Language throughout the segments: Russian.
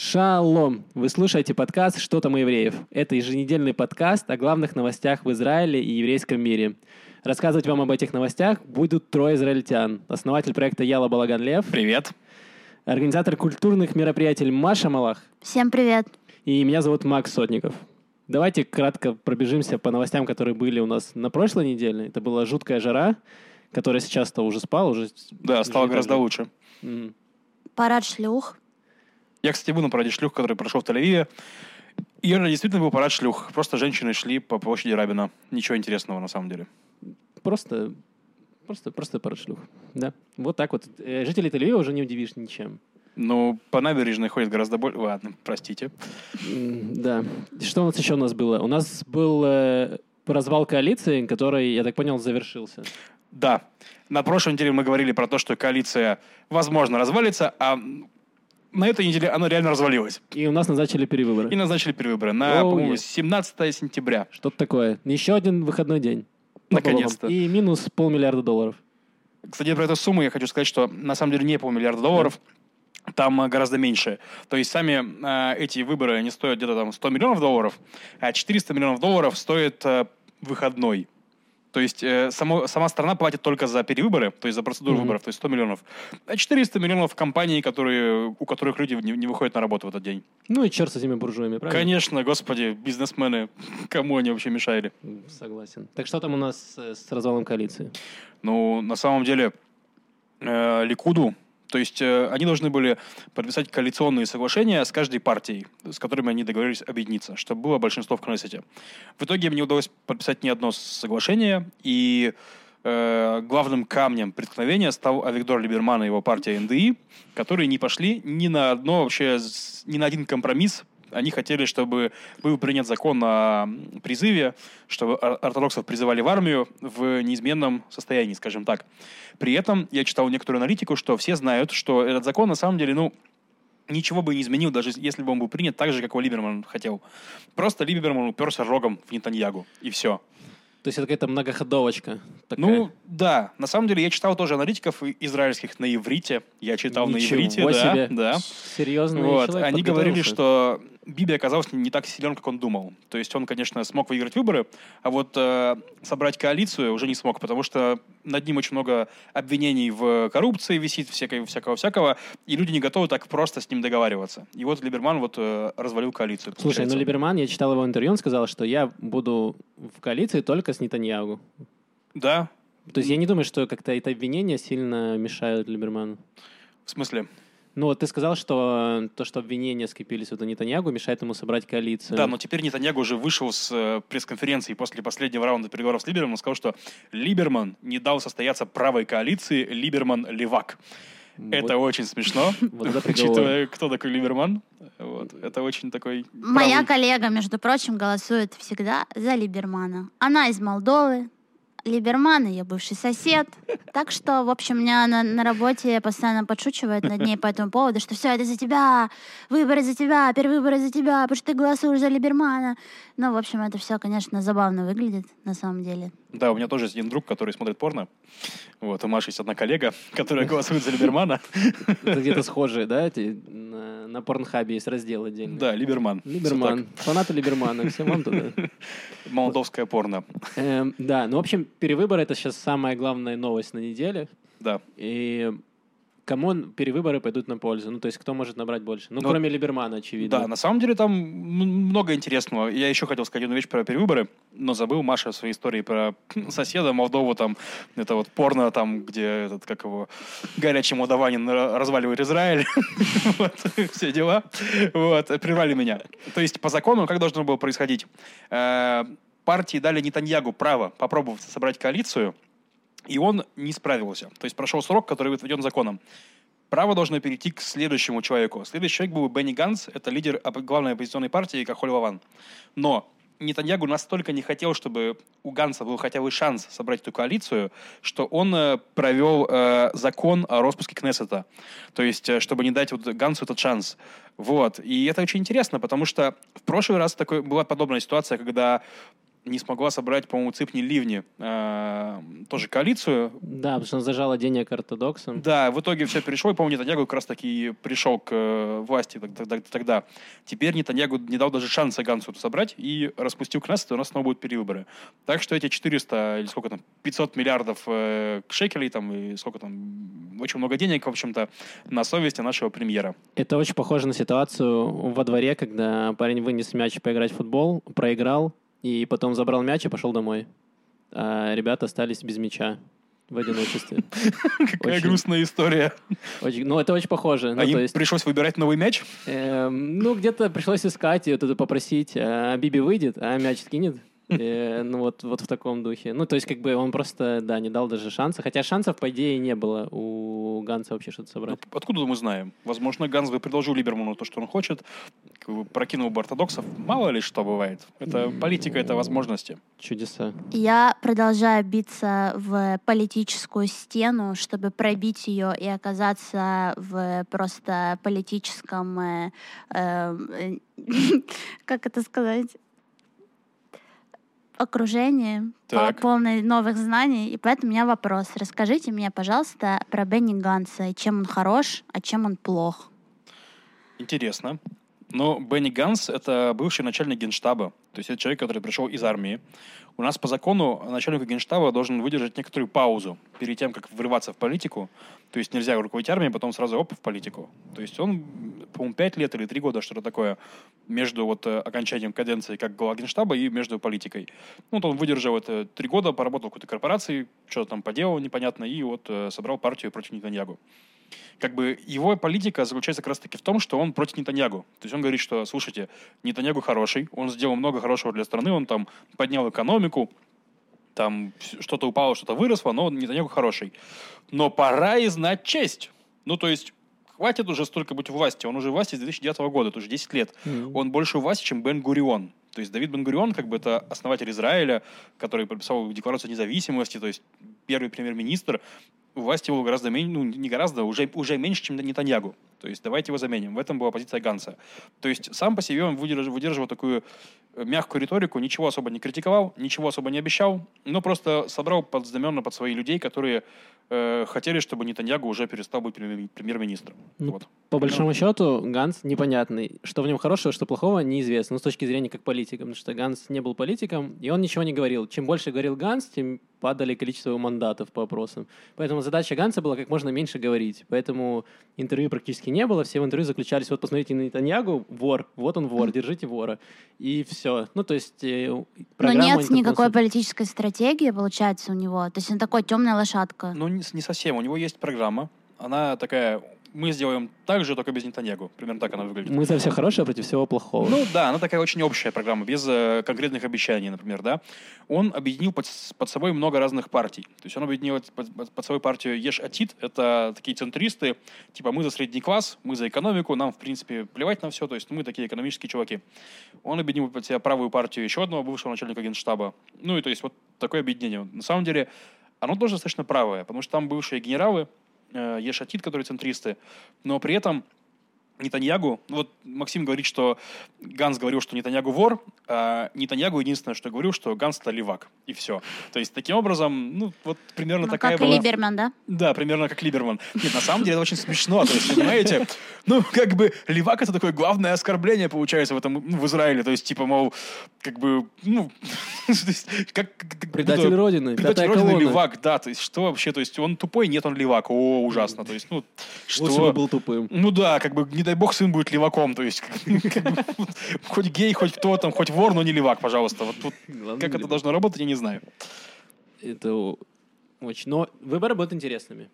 Шалом! Вы слушаете подкаст «Что там у евреев?». Это еженедельный подкаст о главных новостях в Израиле и еврейском мире. Рассказывать вам об этих новостях будут трое израильтян. Основатель проекта Яла Балаган Лев. Привет. Организатор культурных мероприятий Маша Малах. Всем привет. И меня зовут Макс Сотников. Давайте кратко пробежимся по новостям, которые были у нас на прошлой неделе. Это была жуткая жара, которая сейчас-то уже спала. Уже, да, стало гораздо лучше. Парад шлюх. Я, кстати, был на параде шлюх, который прошел в Тель-Авиве. И это действительно был парад шлюх. Просто женщины шли по площади Рабина. Ничего интересного, на самом деле. Просто, просто, просто пару шлюх. Да. Вот так вот. Э, Жителей Тель-Авива уже не удивишь ничем. Ну, по набережной ходит гораздо больше... Ладно, простите. Да. Что у нас еще у нас было? У нас был э, развал коалиции, который, я так понял, завершился. Да, на прошлой неделе мы говорили про то, что коалиция, возможно, развалится, а на этой неделе она реально развалилась. И у нас назначили перевыборы. И назначили перевыборы на, Оу, по-моему, е. 17 сентября. Что-то такое. Еще один выходной день. Наконец-то. И минус полмиллиарда долларов. Кстати, про эту сумму я хочу сказать, что на самом деле не полмиллиарда долларов, там э, гораздо меньше. То есть сами э, эти выборы, они стоят где-то там 100 миллионов долларов, а 400 миллионов долларов стоит э, выходной. То есть э, само- сама страна платит только за перевыборы, то есть за процедуру Мгм. выборов, то есть 100 миллионов. А 400 миллионов компаний, которые, у которых люди не, не выходят на работу в этот день. Ну и черт с этими буржуями, правильно? Конечно, господи, бизнесмены, кому они вообще мешали? Согласен. Так что там у нас э, с развалом коалиции? Ну, на самом деле, э, Ликуду, то есть э, они должны были подписать коалиционные соглашения с каждой партией, с которыми они договорились объединиться, чтобы было большинство в Кнессете. В итоге им не удалось подписать ни одно соглашение, и э, главным камнем преткновения стал Авигдор Либерман и его партия НДИ, которые не пошли ни на одно вообще, ни на один компромисс. Они хотели, чтобы был принят закон о призыве, чтобы ор- ортодоксов призывали в армию в неизменном состоянии, скажем так. При этом я читал некоторую аналитику, что все знают, что этот закон на самом деле, ну, ничего бы не изменил, даже если бы он был принят так же, как его Либерман хотел. Просто Либерман уперся рогом в Нетаньягу, и все. То есть это какая-то многоходовочка. такая. Ну, да. На самом деле, я читал тоже аналитиков израильских на иврите. Я читал на Ничего иврите, да. себе. да. Серьезно. Вот. Они говорили, что Биби оказался не так силен, как он думал. То есть он, конечно, смог выиграть выборы, а вот э, собрать коалицию уже не смог, потому что над ним очень много обвинений в коррупции висит, всякого, всякого, всякого, и люди не готовы так просто с ним договариваться. И вот Либерман вот э, развалил коалицию. Слушай, ну получается. Либерман, я читал его интервью, он сказал, что я буду в коалиции только с Нетаньягу. Да? То есть я не думаю, что как-то это обвинения сильно мешают Либерману. В смысле? Ну вот ты сказал, что э, то, что обвинения скопились вот на Нетаньягу, мешает ему собрать коалицию. Да, но теперь Нетаньягу уже вышел с э, пресс-конференции после последнего раунда переговоров с Либерманом и сказал, что Либерман не дал состояться правой коалиции Либерман-Левак. Вот- Это очень смешно, Вот учитывая, кто такой Либерман. Вот. Это очень такой... Моя правый- коллега, между прочим, голосует всегда за Либермана. Она из Молдовы. Либерман ее бывший сосед. Так что, в общем, меня на, на работе постоянно подшучивает над ней по этому поводу, что все это за тебя, выборы за тебя, перевыборы за тебя, потому что ты голосуешь за Либермана. Ну, в общем, это все, конечно, забавно выглядит на самом деле. Да, у меня тоже есть один друг, который смотрит порно. Вот, у Маши есть одна коллега, которая голосует за Либермана. Это где-то схожие, да? эти? На, Порнхабе есть раздел отдельный. Да, Либерман. Либерман. Фанаты Либермана. Всем вам туда. Молдовское порно. Эм, да, ну, в общем, перевыборы — это сейчас самая главная новость на неделе. Да. И кому перевыборы пойдут на пользу? Ну, то есть кто может набрать больше? Ну, Ну, кроме Либермана, очевидно. Да, на самом деле там много интересного. Я еще хотел сказать одну вещь про перевыборы, но забыл Маша в своей истории про соседа Молдову, там, это вот порно, там, где этот, как его, горячий молдаванин ра- разваливает Израиль. Все дела. Вот, прервали меня. То есть, по закону, как должно было происходить? Партии дали Нетаньягу право попробовать собрать коалицию, и он не справился. То есть прошел срок, который отведен законом. Право должно перейти к следующему человеку. Следующий человек был Бенни Ганс, это лидер главной оппозиционной партии Кахоль Ваван. Но Нетаньягу настолько не хотел, чтобы у Ганса был хотя бы шанс собрать эту коалицию, что он э, провел э, закон о распуске Кнессета. То есть, э, чтобы не дать вот Гансу этот шанс. Вот. И это очень интересно, потому что в прошлый раз такой, была подобная ситуация, когда не смогла собрать, по-моему, Цыпни Ливни, э, тоже коалицию. Да, потому что он зажала денег ортодоксам. Да, в итоге все перешло, и, помню, Нетаньягу как раз-таки пришел к э, власти тогда, тогда. Теперь Нетаньягу не дал даже шанса Гансу это собрать и распустил Кнессет, и у нас снова будут перевыборы. Так что эти 400 или сколько там, 500 миллиардов э, шекелей там, и сколько там, очень много денег, в общем-то, на совести нашего премьера. Это очень похоже на ситуацию во дворе, когда парень вынес мяч поиграть в футбол, проиграл, и потом забрал мяч и пошел домой. А ребята остались без мяча в одиночестве. Какая Очень- грустная история. Очень- ну, это очень похоже. Ну, А то им есть, пришлось выбирать новый мяч? эм, ну, где-то пришлось искать и вот это попросить, а Биби выйдет, а мяч скинет. Э, ну, вот, вот в таком духе. Ну, то есть, как бы он просто, да, не дал даже шанса. Хотя шансов, по идее, не было у Ганса вообще что-то собрать. Ну, Откуда мы знаем? Возможно, Ганс бы предложил Либерману то, что он хочет, как бы прокинул бы ортодоксов. Мало ли что бывает. Это политика, это возможности. Чудеса. Я продолжаю биться в политическую стену, чтобы пробить ее и оказаться в просто политическом, э, э, как это сказать, окружении по Так. полной новых знаний. И поэтому у меня вопрос. Расскажите мне, пожалуйста, про Бенни Ганса. Чем он хорош, а чем он плох? Интересно. Но Бенни Ганс — это бывший начальник генштаба. То есть это человек, который пришел из армии. У нас по закону начальник генштаба должен выдержать некоторую паузу перед тем, как врываться в политику. То есть нельзя руководить армией, потом сразу оп, в политику. То есть он, по-моему, 5 лет или 3 года, что-то такое, между вот э, окончанием каденции как глава генштаба и между политикой. Ну, вот он выдержал это 3 года, поработал в какой-то корпорации, что-то там поделал непонятно, и вот э, собрал партию против Нетаньягу как бы его политика заключается как раз-таки в том, что он против Нетаньягу. То есть он говорит, что, слушайте, Нетаньягу хороший, он сделал много хорошего для страны, он там поднял экономику, там что-то упало, что-то выросло, но Нетаньягу хороший. Но пора и знать честь. Ну, то есть, хватит уже столько быть у власти. Он уже у власти с 2009 года, это уже 10 лет. Мгм. Он больше у власти, чем Бен Гурион. То есть Давид Бен Гурион, как бы это основатель Израиля, который подписал Декларацию независимости, то есть первый премьер-министр, у власти его гораздо меньше, ну не гораздо, уже, уже меньше, чем Нетаньягу. То есть давайте его заменим. В этом была позиция Ганса. То есть сам по себе он выдерж- выдерживал такую э, мягкую риторику, ничего особо не критиковал, ничего особо не обещал, но просто собрал под знамена под своих людей, которые э, хотели, чтобы Нетаньягу уже перестал быть премьер- премьер-министром. Ну, Вот. По большому счету, Ганс непонятный. Что в нем хорошего, что плохого, неизвестно. Ну, с точки зрения как политика, потому что Ганс не был политиком, и он ничего не говорил. Чем больше говорил Ганс, тем падали количество его мандатов по опросам. Поэтому задача Ганса была как можно меньше говорить. Поэтому интервью практически не было. Все в интервью заключались, вот посмотрите на Нетаньягу, вор, вот он вор, держите вора. И все. Ну, то есть... э, Но нет никакой политической стратегии, получается, у него. То есть он такой темная лошадка. Ну, не, совсем. У него есть программа. Она такая, мы сделаем так же, только без Нетаньягу. Примерно так она выглядит. Мы за все хорошее против всего плохого. Ну да, она такая очень общая программа, без э, конкретных обещаний, например, да. Он объединил под, под собой много разных партий. То есть он объединил под, под- под собой партию Еш Атит, это такие центристы, типа мы за средний класс, мы за экономику, нам, в принципе, плевать на все, то есть мы такие экономические чуваки. Он объединил под себя правую партию еще одного бывшего начальника генштаба. Ну и то есть вот такое объединение. На самом деле оно тоже достаточно правое, потому что там бывшие генералы, э, Еш Атит, которые центристы, но при этом Нетаньягу, ну вот Максим говорит, что Ганс говорил, что Нетаньягу вор, а Нетаньягу единственное, что говорил, что Ганс это левак, и все. То есть таким образом, ну вот примерно Ну, такая как была... Либерман, да? Да, примерно как Либерман. Нет, на самом деле это очень смешно, то есть, понимаете, ну, как бы, левак это такое главное оскорбление, получается, в этом, ну, в Израиле, то есть, типа, мол, как бы, ну, как... Предатель Родины, Предатель Родины, левак, да, то есть, что вообще, то есть, он тупой, нет, он левак, о, ужасно, то есть, ну, что... Лучше бы был тупым. Ну да, как бы, не дай бог, сын будет леваком, то есть, хоть гей, хоть кто там, хоть вор, но не левак, пожалуйста. Вот тут как это должно работать, я не знаю. Это очень... Но выборы будут интересными.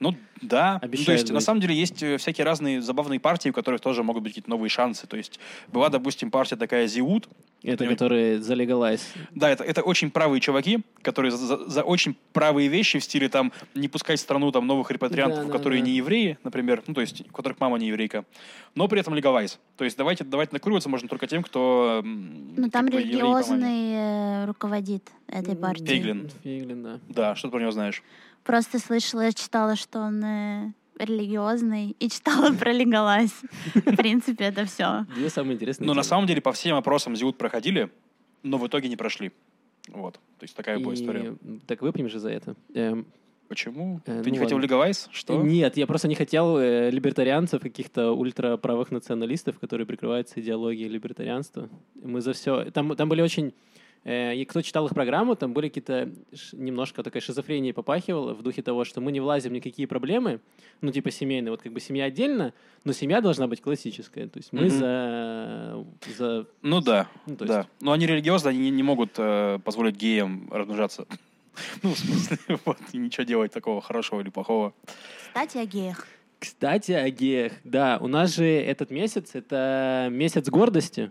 Ну да, Ну, то есть на быть. самом деле есть э, всякие разные забавные партии, у которых тоже могут быть какие-то новые шансы. То есть была, допустим, партия такая Зиут. Это Понимаете? которые за легалайз. Да, это, это очень правые чуваки, которые за, за- за очень правые вещи в стиле там не пускать в страну там новых репатриантов, Да, да, которые да. не евреи, например, ну то есть у которых мама не еврейка, но при этом легалайз. То есть давайте давайте накуриваться можно только тем, кто Ну, там маме. религиозный э, руководит этой партией. Фейглин. Фиглин, да. Да, что ты про него знаешь? Просто слышала, читала, что он э, религиозный, и читала про легалайз. В принципе, это все. Две самые интересные Но Ну, на самом деле по всем опросам Зиут проходили, но в итоге не прошли. Вот. То есть такая была история. Так выпьем же за это. Эм, Почему? Э, Ты ну не хотел легалайз? Что? Нет, я просто не хотел э, либертарианцев, каких-то ультраправых националистов, которые прикрываются идеологией либертарианства. Мы за все... Там, там были очень... э, и кто читал их программу, там были какие-то... Немножко такая шизофрения попахивала в духе того, что мы не влазим в никакие проблемы, ну, типа семейные. Вот как бы семья отдельно, но семья должна быть классическая. То есть мы Мгм. за... за... Ну да, Ну, то есть- да. Но они религиозно, они не, не могут э, позволить геям размножаться. Ну, в смысле, вот, и ничего делать такого хорошего или плохого. Кстати, о геях. Кстати, о геях. Да, у нас же этот месяц — это месяц гордости.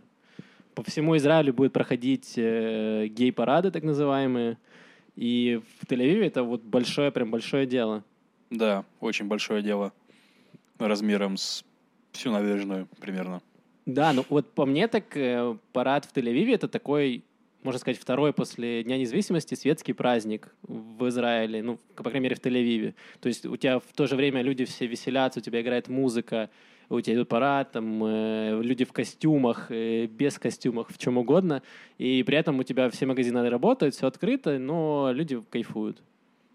По всему Израилю будет проходить э, гей-парады, так называемые. И в Тель-Авиве это вот большое, прям большое дело. Да, очень большое дело. Размером с всю набережную примерно. Да, ну вот по мне так э, парад в Тель-Авиве — это такой, можно сказать, второй после Дня независимости светский праздник в Израиле, ну, по крайней мере, в Тель-Авиве. То есть у тебя в то же время люди все веселятся, у тебя играет музыка, у тебя идет парад, там э, люди в костюмах, э, без костюмах, в чем угодно, и при этом у тебя все магазины работают, все открыто, но люди кайфуют.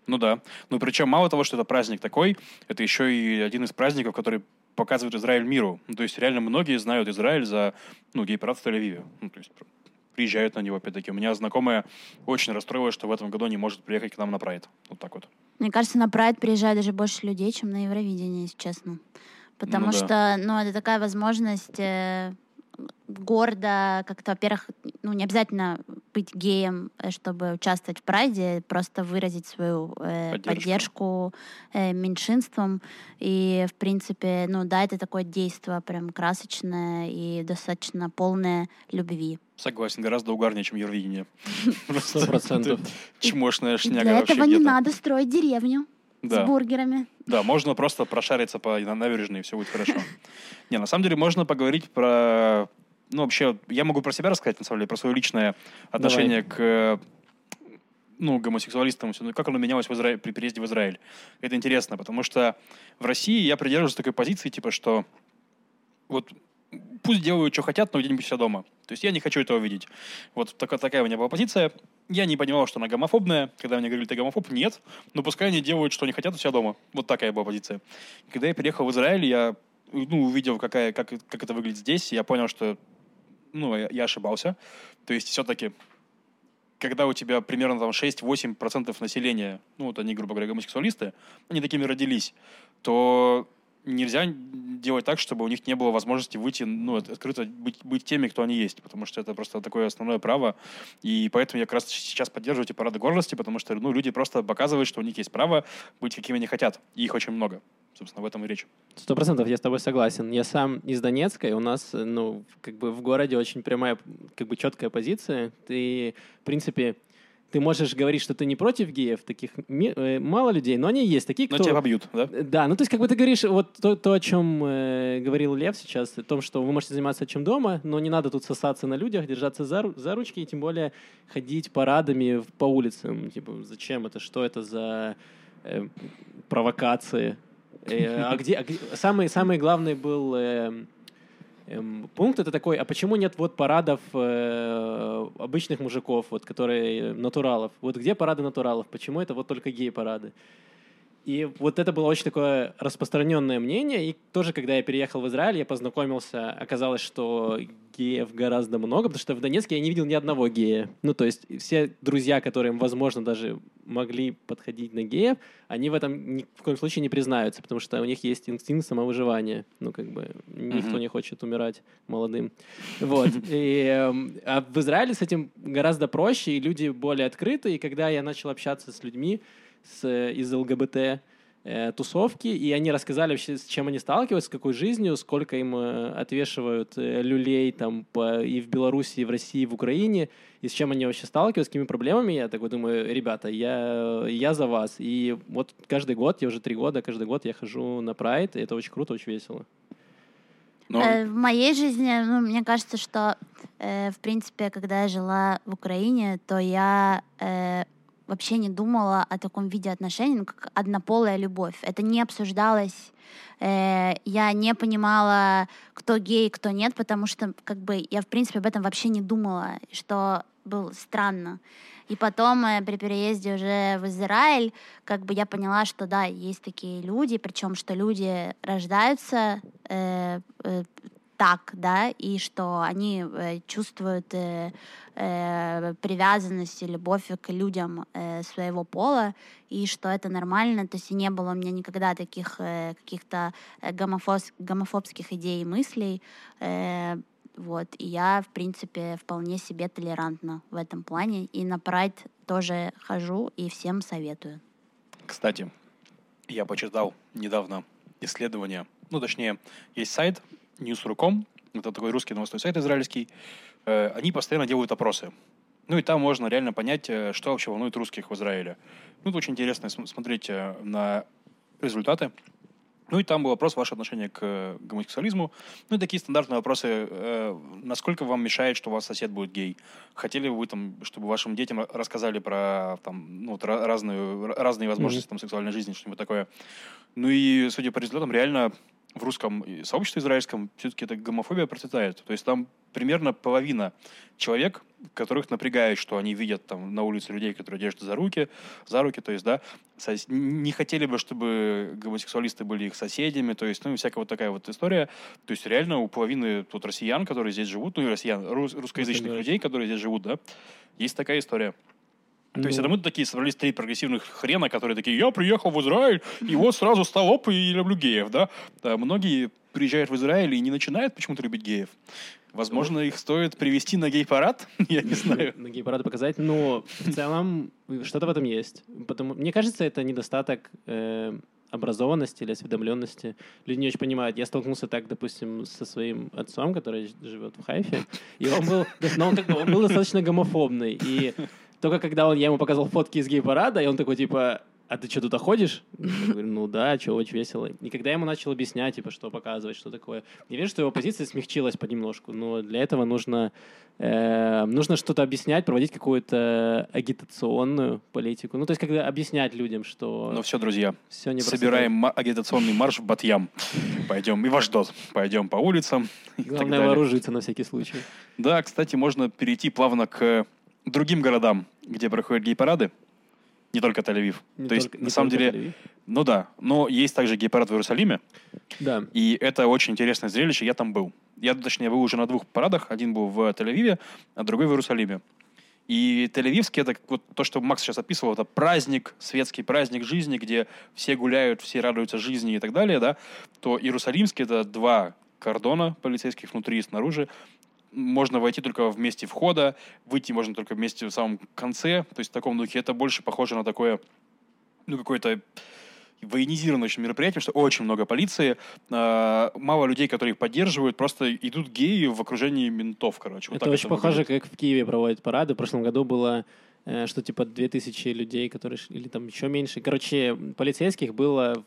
Ну да. Ну причем мало того, что это праздник такой, это еще и один из праздников, который показывает Израиль миру. Ну, то есть реально многие знают Израиль за ну, гей-парад в Тель-Авиве. Ну, то есть пр- приезжают на него опять-таки. У меня знакомая очень расстроилась, что в этом году не может приехать к нам на прайд. Вот так вот. Мне кажется, на Прайд приезжает даже больше людей, чем на Евровидение, если честно. Потому Ну да. что, ну, это такая возможность э, гордо как-то, во-первых, ну, не обязательно быть геем, э, чтобы участвовать в Прайде, просто выразить свою э, Поддержку. поддержку, э, меньшинствам. И, в принципе, ну, да, это такое действие прям красочное и достаточно полное любви. Согласен, гораздо угарнее, чем Евровидение. Сто процентов. Чмошная шняга для этого не надо строить деревню Да. с бургерами. Да, можно просто прошариться по на- набережной, и все будет хорошо. Не, на самом деле можно поговорить про... Ну, вообще, я могу про себя рассказать, на самом деле, про свое личное отношение к э, ну, гомосексуалистам, всё, ну, как оно менялось в Изра- при переезде в Израиль. Это интересно, потому что в России я придерживаюсь такой позиции, типа, что вот пусть делают, что хотят, но где-нибудь все дома. То есть я не хочу этого видеть. Вот такая, такая у меня была позиция. Я не понимал, что она гомофобная. Когда мне говорили, ты гомофоб, нет. Но пускай они делают, что они хотят у себя дома. Вот такая была позиция. Когда я переехал в Израиль, я ну, увидел, какая, как, как это выглядит здесь, я понял, что ну, я ошибался. То есть все-таки когда у тебя примерно там 6-8% населения, ну, вот они, грубо говоря, гомосексуалисты, они такими родились, то нельзя делать так, чтобы у них не было возможности выйти, ну, от- открыто быть, быть теми, кто они есть, потому что это просто такое основное право, и поэтому я как раз сейчас поддерживаю эти парады гордости, потому что, ну, люди просто показывают, что у них есть право быть какими они хотят, и их очень много. Собственно, в этом и речь. Сто процентов я с тобой согласен. Я сам из Донецка, и у нас, ну, как бы в городе очень прямая, как бы четкая позиция. Ты, в принципе, ты можешь говорить, что ты не против геев, таких э, мало людей, но они есть такие, Но кто... тебя побьют, да? Э, Да, ну то есть как бы ты говоришь вот то, то о чем э, говорил Лев сейчас, о том, что вы можете заниматься чем дома, но не надо тут сосаться на людях, держаться за, за ручки и тем более ходить парадами по улицам. Типа, зачем это, что это за э, провокации? Э, а где, а где- самый, самый главный был эм, эм, пункт, это такой, а почему нет вот парадов э, обычных мужиков, вот, которые э, натуралов? Вот где парады натуралов? Почему это вот только гей-парады? И вот это было очень такое распространенное мнение. И тоже, когда я переехал в Израиль, я познакомился, оказалось, что геев гораздо много, потому что в Донецке я не видел ни одного гея. Ну, то есть все друзья, которым, возможно, даже могли подходить на геев, они в этом ни в коем случае не признаются, потому что у них есть инстинкт самовыживания. Ну, как бы никто Мгм. не хочет умирать молодым. Вот. И, эм, а в Израиле с этим гораздо проще, и люди более открыты. И когда я начал общаться с людьми с, из ЛГБТ, э, тусовки, и они рассказали вообще, с чем они сталкиваются, с какой жизнью, сколько им э, отвешивают э, люлей там по, и в Беларуси, и в России, и в Украине, и с чем они вообще сталкиваются, с какими проблемами. Я такой думаю, ребята, я, я за вас. И вот каждый год, я уже три года, каждый год я хожу на Прайд, и это очень круто, очень весело. Но Э, в моей жизни, ну, мне кажется, что, э, в принципе, когда я жила в Украине, то я э, вообще не думала о таком виде отношений, ну, как однополая любовь. Это не обсуждалось. Э, я не понимала, кто гей, кто нет, потому что, как бы, я, в принципе, об этом вообще не думала, что было странно. И потом э, при переезде уже в Израиль, как бы я поняла, что да, есть такие люди, причем что люди рождаются э, э, так, да, и что они э, чувствуют э, э, привязанность и любовь к людям э, своего пола, и что это нормально, то есть не было у меня никогда таких э, каких-то э, гомофос- гомофобских идей и мыслей, э, вот, и я, в принципе, вполне себе толерантна в этом плане, и на прайд тоже хожу и всем советую. Кстати, я почитал недавно исследование, ну, точнее, есть сайт news.ru.com, это такой русский новостной сайт израильский, э, они постоянно делают опросы. Ну и там можно реально понять, э, что вообще волнует русских в Израиле. Ну, это очень интересно см- смотреть э, на результаты. Ну и там был вопрос ваше отношение к гомосексуализму. Ну и такие стандартные вопросы. э, насколько вам мешает, что у вас сосед будет гей? Хотели бы вы, там, чтобы вашим детям ра- рассказали про там, ну, вот, ра- разную, ра- разные возможности там, сексуальной жизни, что-нибудь такое? Ну и, судя по результатам, реально в русском и сообществе израильском все-таки эта гомофобия процветает. То есть там примерно половина человек, которых напрягает, что они видят там на улице людей, которые держат за руки, за руки, то есть, да, не хотели бы, чтобы гомосексуалисты были их соседями, то есть, ну, всякая вот такая вот история. То есть, реально у половины тут россиян, которые здесь живут, ну, и россиян, рус- Русскоязычных. людей, которые здесь живут, да, есть такая история. То есть Ну, это мы такие собрались три прогрессивных хрена, которые такие, я приехал в Израиль, и вот сразу стал оп, и люблю геев, да? Да, Многие приезжают в Израиль и не начинают почему-то любить геев. Возможно, их стоит привести на гей-парад, я не знаю. на гей-парады показать, но в целом что-то в этом есть. Потому, мне кажется, это недостаток э, образованности или осведомленности. Люди не очень понимают. Я столкнулся так, допустим, со своим отцом, который живет в Хайфе, и он был, но он, как бы, он был достаточно гомофобный. И только когда он, я ему показал фотки из гей-парада, и он такой, типа, а ты что, туда ходишь? Я говорю, ну да, что, очень весело. И когда я ему начал объяснять, типа, что показывать, что такое, я вижу, что его позиция смягчилась понемножку, но для этого нужно, э, нужно что-то объяснять, проводить какую-то агитационную политику. Ну, то есть, когда объяснять людям, что Ну все, друзья, все не собираем ма- агитационный марш в Батьям. Пойдем, и в Аждот. Пойдем по улицам Главное вооружиться на всякий случай. Да, кстати, можно перейти плавно к другим городам, где проходят гей-парады. Не только Тель-Авив. То есть, на самом деле, ну да, но есть также гей-парад в Иерусалиме, Да. и это очень интересное зрелище, я там был. Я, точнее, был уже на двух парадах, один был в Тель-Авиве, а другой в Иерусалиме. И Тель-Авивский, это вот то, что Макс сейчас описывал, это праздник, светский праздник жизни, где все гуляют, все радуются жизни и так далее, да, то Иерусалимский это два кордона полицейских внутри и снаружи. Можно войти только в месте входа, выйти можно только в месте в самом конце, то есть в таком духе. Это больше похоже на такое, ну, какое-то военизированное очень мероприятие, что очень много полиции, э, мало людей, которые их поддерживают, просто идут геи в окружении ментов, короче. Вот это очень похоже, выглядит. как в Киеве проводят парады. В прошлом году было э, что типа 2000 людей, которые... Или там еще меньше. Короче, полицейских было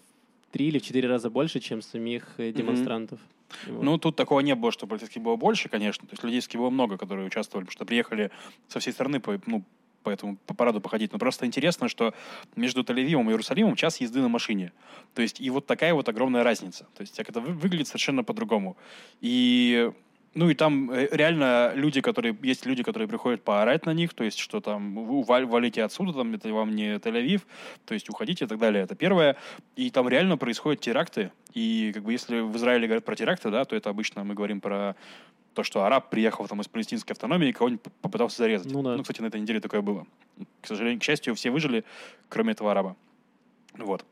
в три или в четыре раза больше, чем самих э, демонстрантов. Ну, тут такого не было, что полицейских было больше, конечно. То есть людей было много, которые участвовали, потому что приехали со всей страны по, ну, по этому по параду походить. Но просто интересно, что между Тель-Авивом и Иерусалимом час езды на машине. То есть и вот такая вот огромная разница. То есть это вы- выглядит совершенно по-другому. И ну и там э, реально люди, которые есть люди, которые приходят поорать на них, то есть что там вы валите отсюда, там это вам не Тель-Авив, то есть уходите и так далее. Это первое. И там реально происходят теракты. И как бы если в Израиле говорят про теракты, да, то это обычно мы говорим про то, что араб приехал там из палестинской автономии и кого-нибудь попытался зарезать. Ну да. Ну, кстати, на этой неделе такое было. К сожалению, к счастью, все выжили, кроме этого араба. Вот.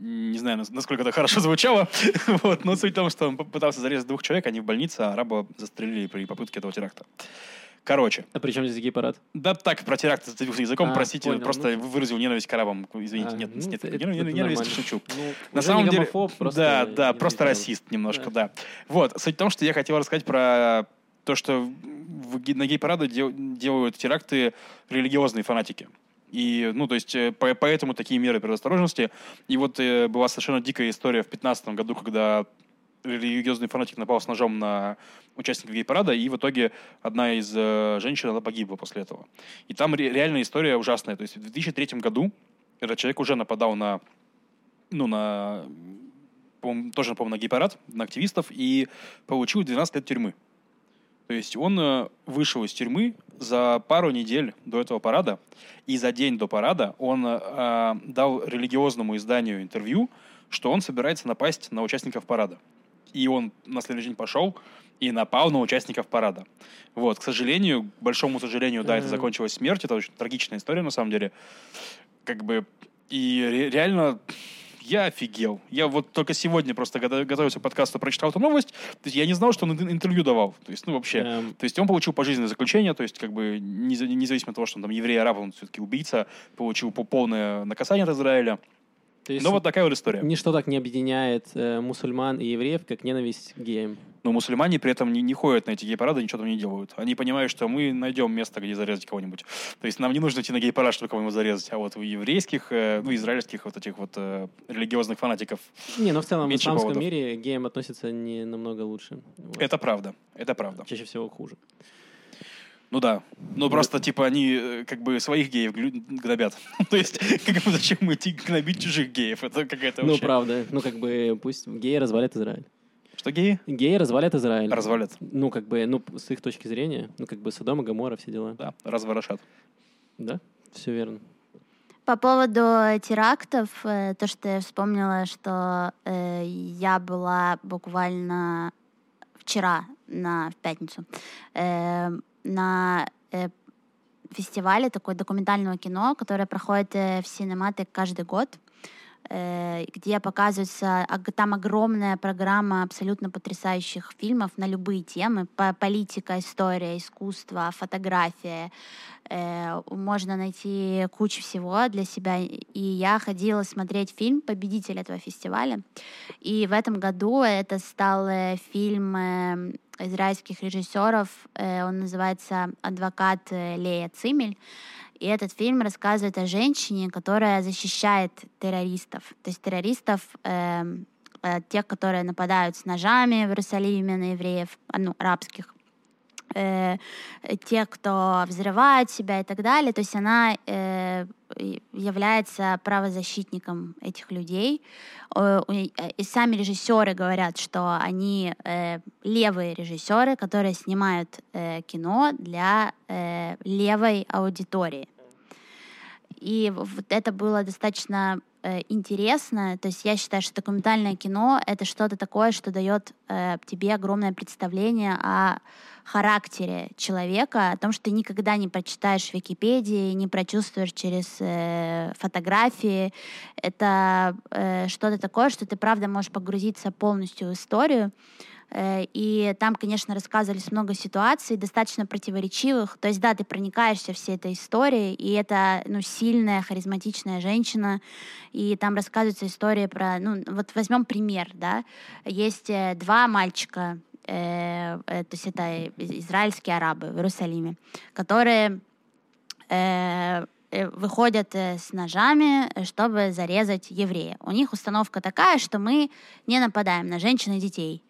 Не знаю, нас- насколько это хорошо звучало, вот, но суть в том, что он попытался зарезать двух человек, они в больнице, а араба застрелили при попытке этого теракта. Короче, А при чем здесь гей-парад? да так, про теракт зацепился языком, А, простите, понял, просто выразил ненависть к арабам. Извините, А, нет, ну, нет, это- ненависть, это ненависть, шучу. Ну, На самом деле, гомофоб, просто да, да, просто расист немножко, Да. да. Вот, суть в том, что я хотел рассказать про то, что в, на гей-парады дел- делают теракты религиозные фанатики. И, ну, то есть, э, по- поэтому такие меры предосторожности. И вот э, была совершенно дикая история в 2015 году, когда религиозный фанатик напал с ножом на участника гей-парада, и в итоге одна из э, женщин, она погибла после этого. И там ре- реальная история ужасная. То есть в 2003 году этот человек уже нападал на, ну, на, по-моему, тоже, по-моему, на гей-парад, на активистов, и получил 12 лет тюрьмы. То есть он э, вышел из тюрьмы за пару недель до этого парада, и за день до парада он э, дал религиозному изданию интервью, что он собирается напасть на участников парада. И он на следующий день пошел и напал на участников парада. Вот, к сожалению, к большому сожалению, да, это закончилось смертью, это очень трагичная история на самом деле. Как бы, и ре- реально я офигел. Я вот только сегодня просто, когда готовился к подкасту, прочитал эту новость. То есть я не знал, что он ин- интервью давал. То есть, ну, вообще. Эм, То есть он получил пожизненное заключение, то есть как бы неза- независимо от того, что он там еврей, араб, он все-таки убийца, получил по- полное наказание от Израиля. То есть Ну вот такая вот история. ничто так не объединяет э, мусульман и евреев, как ненависть к геям. Но мусульмане при этом не, не ходят на эти гей-парады, ничего там не делают. Они понимают, что мы найдем место, где зарезать кого-нибудь. То есть нам не нужно идти на гей-парад, чтобы кого-нибудь зарезать. А вот у еврейских, э, ну, израильских вот этих вот э, религиозных фанатиков Не, но в целом в исламском поводов. мире к геям относятся не намного лучше. Вот. это правда. Это правда. Чаще всего хуже. Ну да. Ну просто, типа, они э, как бы своих геев гнобят. То есть, как бы зачем идти гнобить чужих геев? Это какая-то Ну, правда. Ну, как бы пусть геи развалят Израиль. Что геи? Геи развалят Израиль. Развалят. Ну, как бы, ну, с их точки зрения, ну, как бы Содом и Гоморра, все дела. Да, разворошат. Да? Все верно. По поводу терактов, э, то, что я вспомнила, что э, я была буквально вчера, на, в пятницу, э, на э, фестивале такой документального кино, которое проходит э, в Синематик каждый год, где показывается, там огромная программа абсолютно потрясающих фильмов на любые темы, по- политика, история, искусство, фотография, Э, можно найти кучу всего для себя. И я ходила смотреть фильм «Победитель» этого фестиваля. И в этом году это стал э, фильм э, израильских режиссеров. Э, Он называется «Адвокат э, Лея Цимель». И этот фильм рассказывает о женщине, которая защищает террористов. То есть террористов, э, э, тех, которые нападают с ножами в Иерусалиме на евреев, а, ну, арабских э, те, кто взрывает себя и так далее. То есть она э, является правозащитником этих людей. Э, И сами режиссеры говорят, что они э, левые режиссеры, которые снимают э, кино для э, левой аудитории. И вот это было достаточно э, интересно. То есть я считаю, что документальное кино — это что-то такое, что дает э, тебе огромное представление о характере человека, о том, что ты никогда не прочитаешь в Википедии, не прочувствуешь через э, фотографии. Это э, что-то такое, что ты, правда, можешь погрузиться полностью в историю. Э, И там, конечно, рассказывались много ситуаций, достаточно противоречивых. То есть, да, ты проникаешься всей этой историей, и это ну, сильная, харизматичная женщина. И там рассказывается история про... Ну, вот возьмем пример, да. Есть э, два мальчика, э, то есть это из- израильские арабы в Иерусалиме, которые выходят с ножами, чтобы зарезать еврея. У них установка такая, что мы не нападаем на женщин и детей.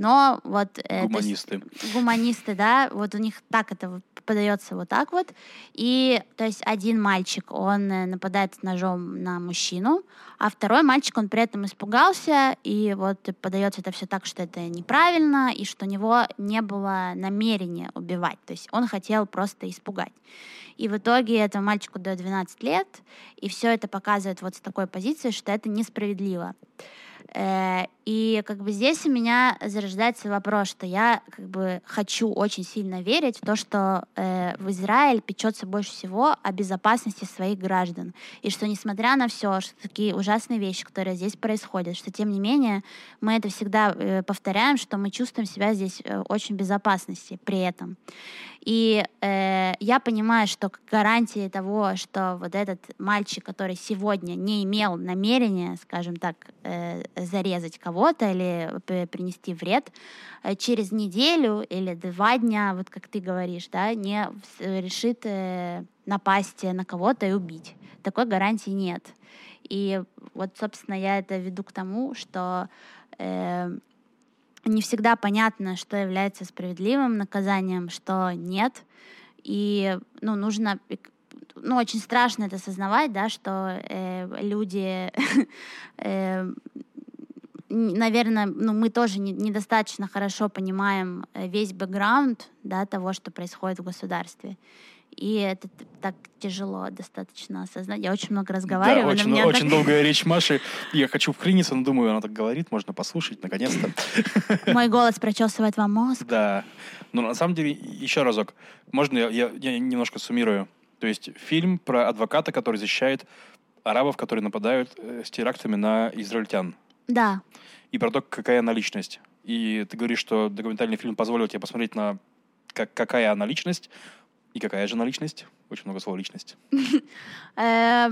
Но вот... э, то есть Гуманисты. гуманисты, да, вот у них так это подается вот так вот. И, то есть, один мальчик, он э, нападает ножом на мужчину, а второй мальчик, он при этом испугался, и вот подается это все так, что это неправильно, и что у него не было намерения убивать. То есть он хотел просто испугать. И в итоге этому мальчику дают 12 лет, и все это показывает вот с такой позиции, что это несправедливо. Э, И как бы здесь у меня зарождается вопрос, что я как бы хочу очень сильно верить в то, что э, в Израиль печется больше всего о безопасности своих граждан. И что несмотря на все, что такие ужасные вещи, которые здесь происходят, что тем не менее мы это всегда э, повторяем, что мы чувствуем себя здесь э, очень в безопасности при этом. И э, я понимаю, что гарантии того, что вот этот мальчик, который сегодня не имел намерения, скажем так, э, зарезать кого-то или принести вред, э, через неделю или два дня, вот как ты говоришь, да, не решит э, напасть на кого-то и убить. Такой гарантии нет. И вот, собственно, я это веду к тому, что э, не всегда понятно, что является справедливым наказанием, что нет. И ну, нужно ну, очень страшно это осознавать, да, что э, люди э, наверное, ну, мы тоже не- недостаточно хорошо понимаем э, весь бэкграунд да, того, что происходит в государстве. И это так тяжело достаточно осознать. Я очень много Да, разговариваю, но очень, очень так- долгая речь Маши. Я хочу вклиниться, но думаю, она так говорит, можно послушать, наконец-то. мой голос прочесывает вам мозг. Да. Но на самом деле, еще разок, можно я, я- я немножко суммирую? То есть фильм про адвоката, который защищает арабов, которые нападают э, с терактами на израильтян. Да, И про то, какая она личность. И ты говоришь, что документальный фильм позволил тебе посмотреть на как, какая она личность и какая же она личность. Очень много слова личность. Э,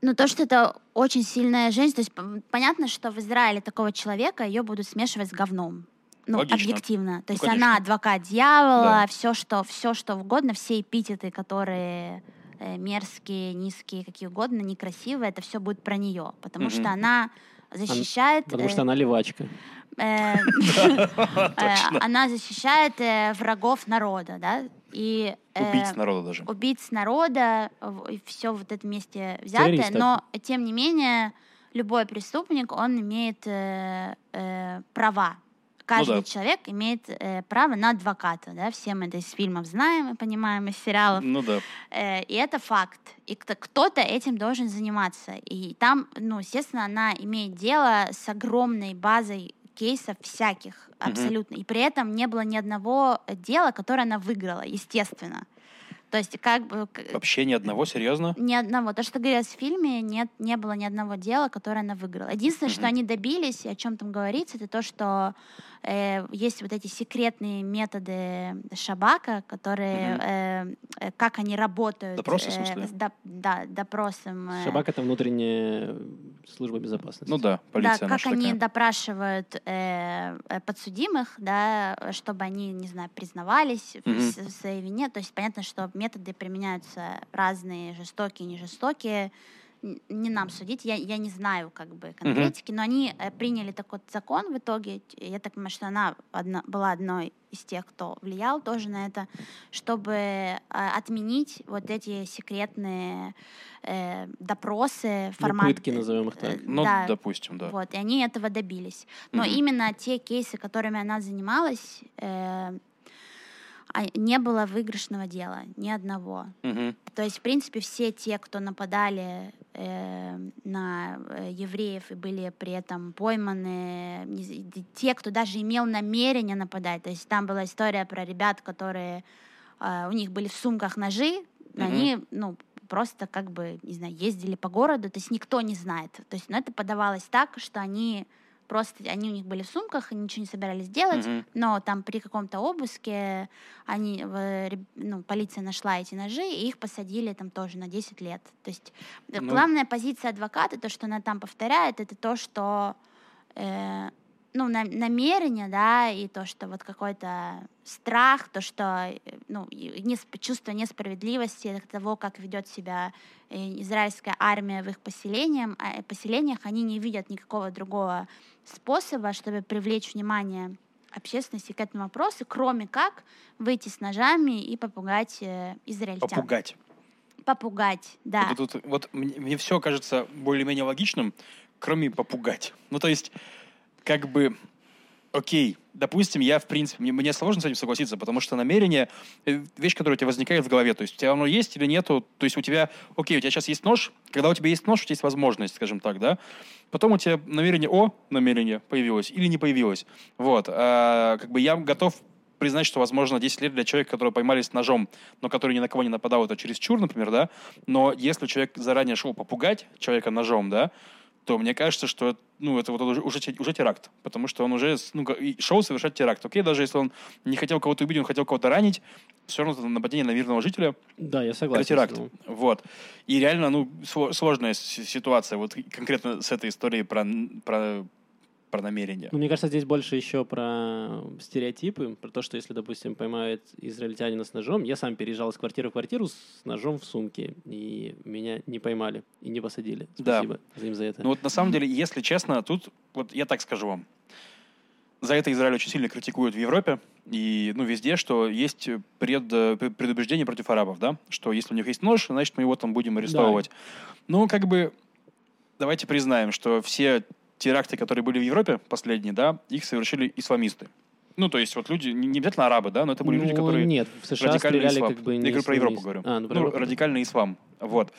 ну, то, что это очень сильная женщина. То есть понятно, что в Израиле такого человека ее будут смешивать с говном. Ну, Логично. объективно. То Ну, есть конечно. она адвокат дьявола, Да. все, что, все, что угодно, все эпитеты, которые э, мерзкие, низкие, какие угодно, некрасивые, это все будет про нее. Потому Мгм. что она защищает... Потому э, что она левачка. э, э, она защищает врагов народа, да? И, э, Убийц народа даже. убийц народа, все вот это вместе взятое, Террористов. но тем не менее любой преступник, он имеет э, э, права. Каждый Ну да. человек имеет э, право на адвоката, да, все мы это из фильмов знаем и понимаем, из сериалов. Ну да. Э, и это факт. И кто- кто-то этим должен заниматься. И там, ну, естественно, она имеет дело с огромной базой кейсов всяких абсолютно. И при этом не было ни одного дела, которое она выиграла, естественно. То есть как бы Вообще ни одного, серьезно? ни одного. То, что говорилось в фильме, нет, не было ни одного дела, которое она выиграла. Единственное, что Мгм. они добились, и о чем там говорится, это то, что э, есть вот эти секретные методы Шабака, которые, Мгм. э, как они работают. Допросы, в э, смысле? с доп- да, допросом. э, Шабак — это внутренняя служба безопасности. Ну да, полиция да, как они такая. допрашивают э, э, подсудимых, да, чтобы они, не знаю, признавались в, Мгм. с- в своей вине. То есть понятно, что методы применяются разные, жестокие, не жестокие. Не нам судить, я, я не знаю как бы конкретики, но они э, приняли такой закон в итоге. Я так понимаю, что она одна, была одной из тех, кто влиял тоже на это, чтобы э, отменить вот эти секретные э, допросы, Ну, формат... пытки, назовем их так. э, Ну, да, допустим, да. вот, и они этого добились. Но Мгм. именно те кейсы, которыми она занималась, э, не было выигрышного дела, ни одного. Мгм. То есть, в принципе, все те, кто нападали э, на э, евреев и были при этом пойманы, те, кто даже имел намерение нападать. То есть там была история про ребят, которые э, у них были в сумках ножи, но Мгм. они, ну, просто как бы, не знаю, ездили по городу, то есть никто не знает. То есть, ну, это подавалось так, что они просто, они у них были в сумках, и ничего не собирались делать, Мгм. но там при каком-то обыске они, ну, полиция нашла эти ножи, и их посадили там тоже на 10 лет. То есть э, Ну. главная позиция адвоката, то, что она там повторяет, это то, что э, ну, на- намерение, да, и то, что вот какой-то страх, то, что э, ну, несп- чувство несправедливости того, как ведет себя э, израильская армия в их поселениях, а, поселениях, они не видят никакого другого способа, чтобы привлечь внимание общественности к этому вопросу, кроме как выйти с ножами и попугать э, израильтян. Попугать. Попугать, да. Вот, тут- вот мне, все кажется более-менее логичным, кроме попугать. Ну, то есть, как бы, окей, допустим, я, в принципе, мне, мне сложно с этим согласиться, потому что намерение э, — вещь, которая у тебя возникает в голове. То есть, у тебя оно есть или нету. То есть, у тебя, окей, у тебя сейчас есть нож. Когда у тебя есть нож, у тебя есть возможность, скажем так, да. Потом у тебя намерение, о, намерение появилось или не появилось. Вот. А, как бы я готов признать, что, возможно, 10 лет для человека, которого поймали с ножом, но который ни на кого не нападал, это чересчур, например, да, но если человек заранее шел попугать человека ножом, да, то мне кажется, что ну, это вот уже, уже, те- уже теракт, потому что он уже ну, шел совершать теракт. Окей, даже если он не хотел кого-то убить, он хотел кого-то ранить, все равно это нападение на мирного жителя, Да, я согласен. это теракт. Вот. И реально, ну, сло- сложная ситуация, вот конкретно с этой историей про, про, про намерение. Ну, мне кажется, здесь больше еще про стереотипы, про то, что если, допустим, поймают израильтянина с ножом, я сам переезжал из квартиры в квартиру с ножом в сумке, и меня не поймали и не посадили. Да. Спасибо им за это. Ну вот на самом деле, если честно, тут вот я так скажу вам. За это Израиль очень сильно критикуют в Европе и ну, везде, что есть пред, пр- предубеждение против арабов, да? Что если у них есть нож, значит, мы его там будем арестовывать. Ну, как бы, давайте признаем, что все теракты, которые были в Европе последние, да, их совершили исламисты. Ну, то есть вот люди, не обязательно арабы, да, но это были люди, Ну, которые... Нет, в США радикальный ислам. как бы Я не говорю про Европу, говорю. А, ну, про ну, Европу. радикальный ислам. Вот.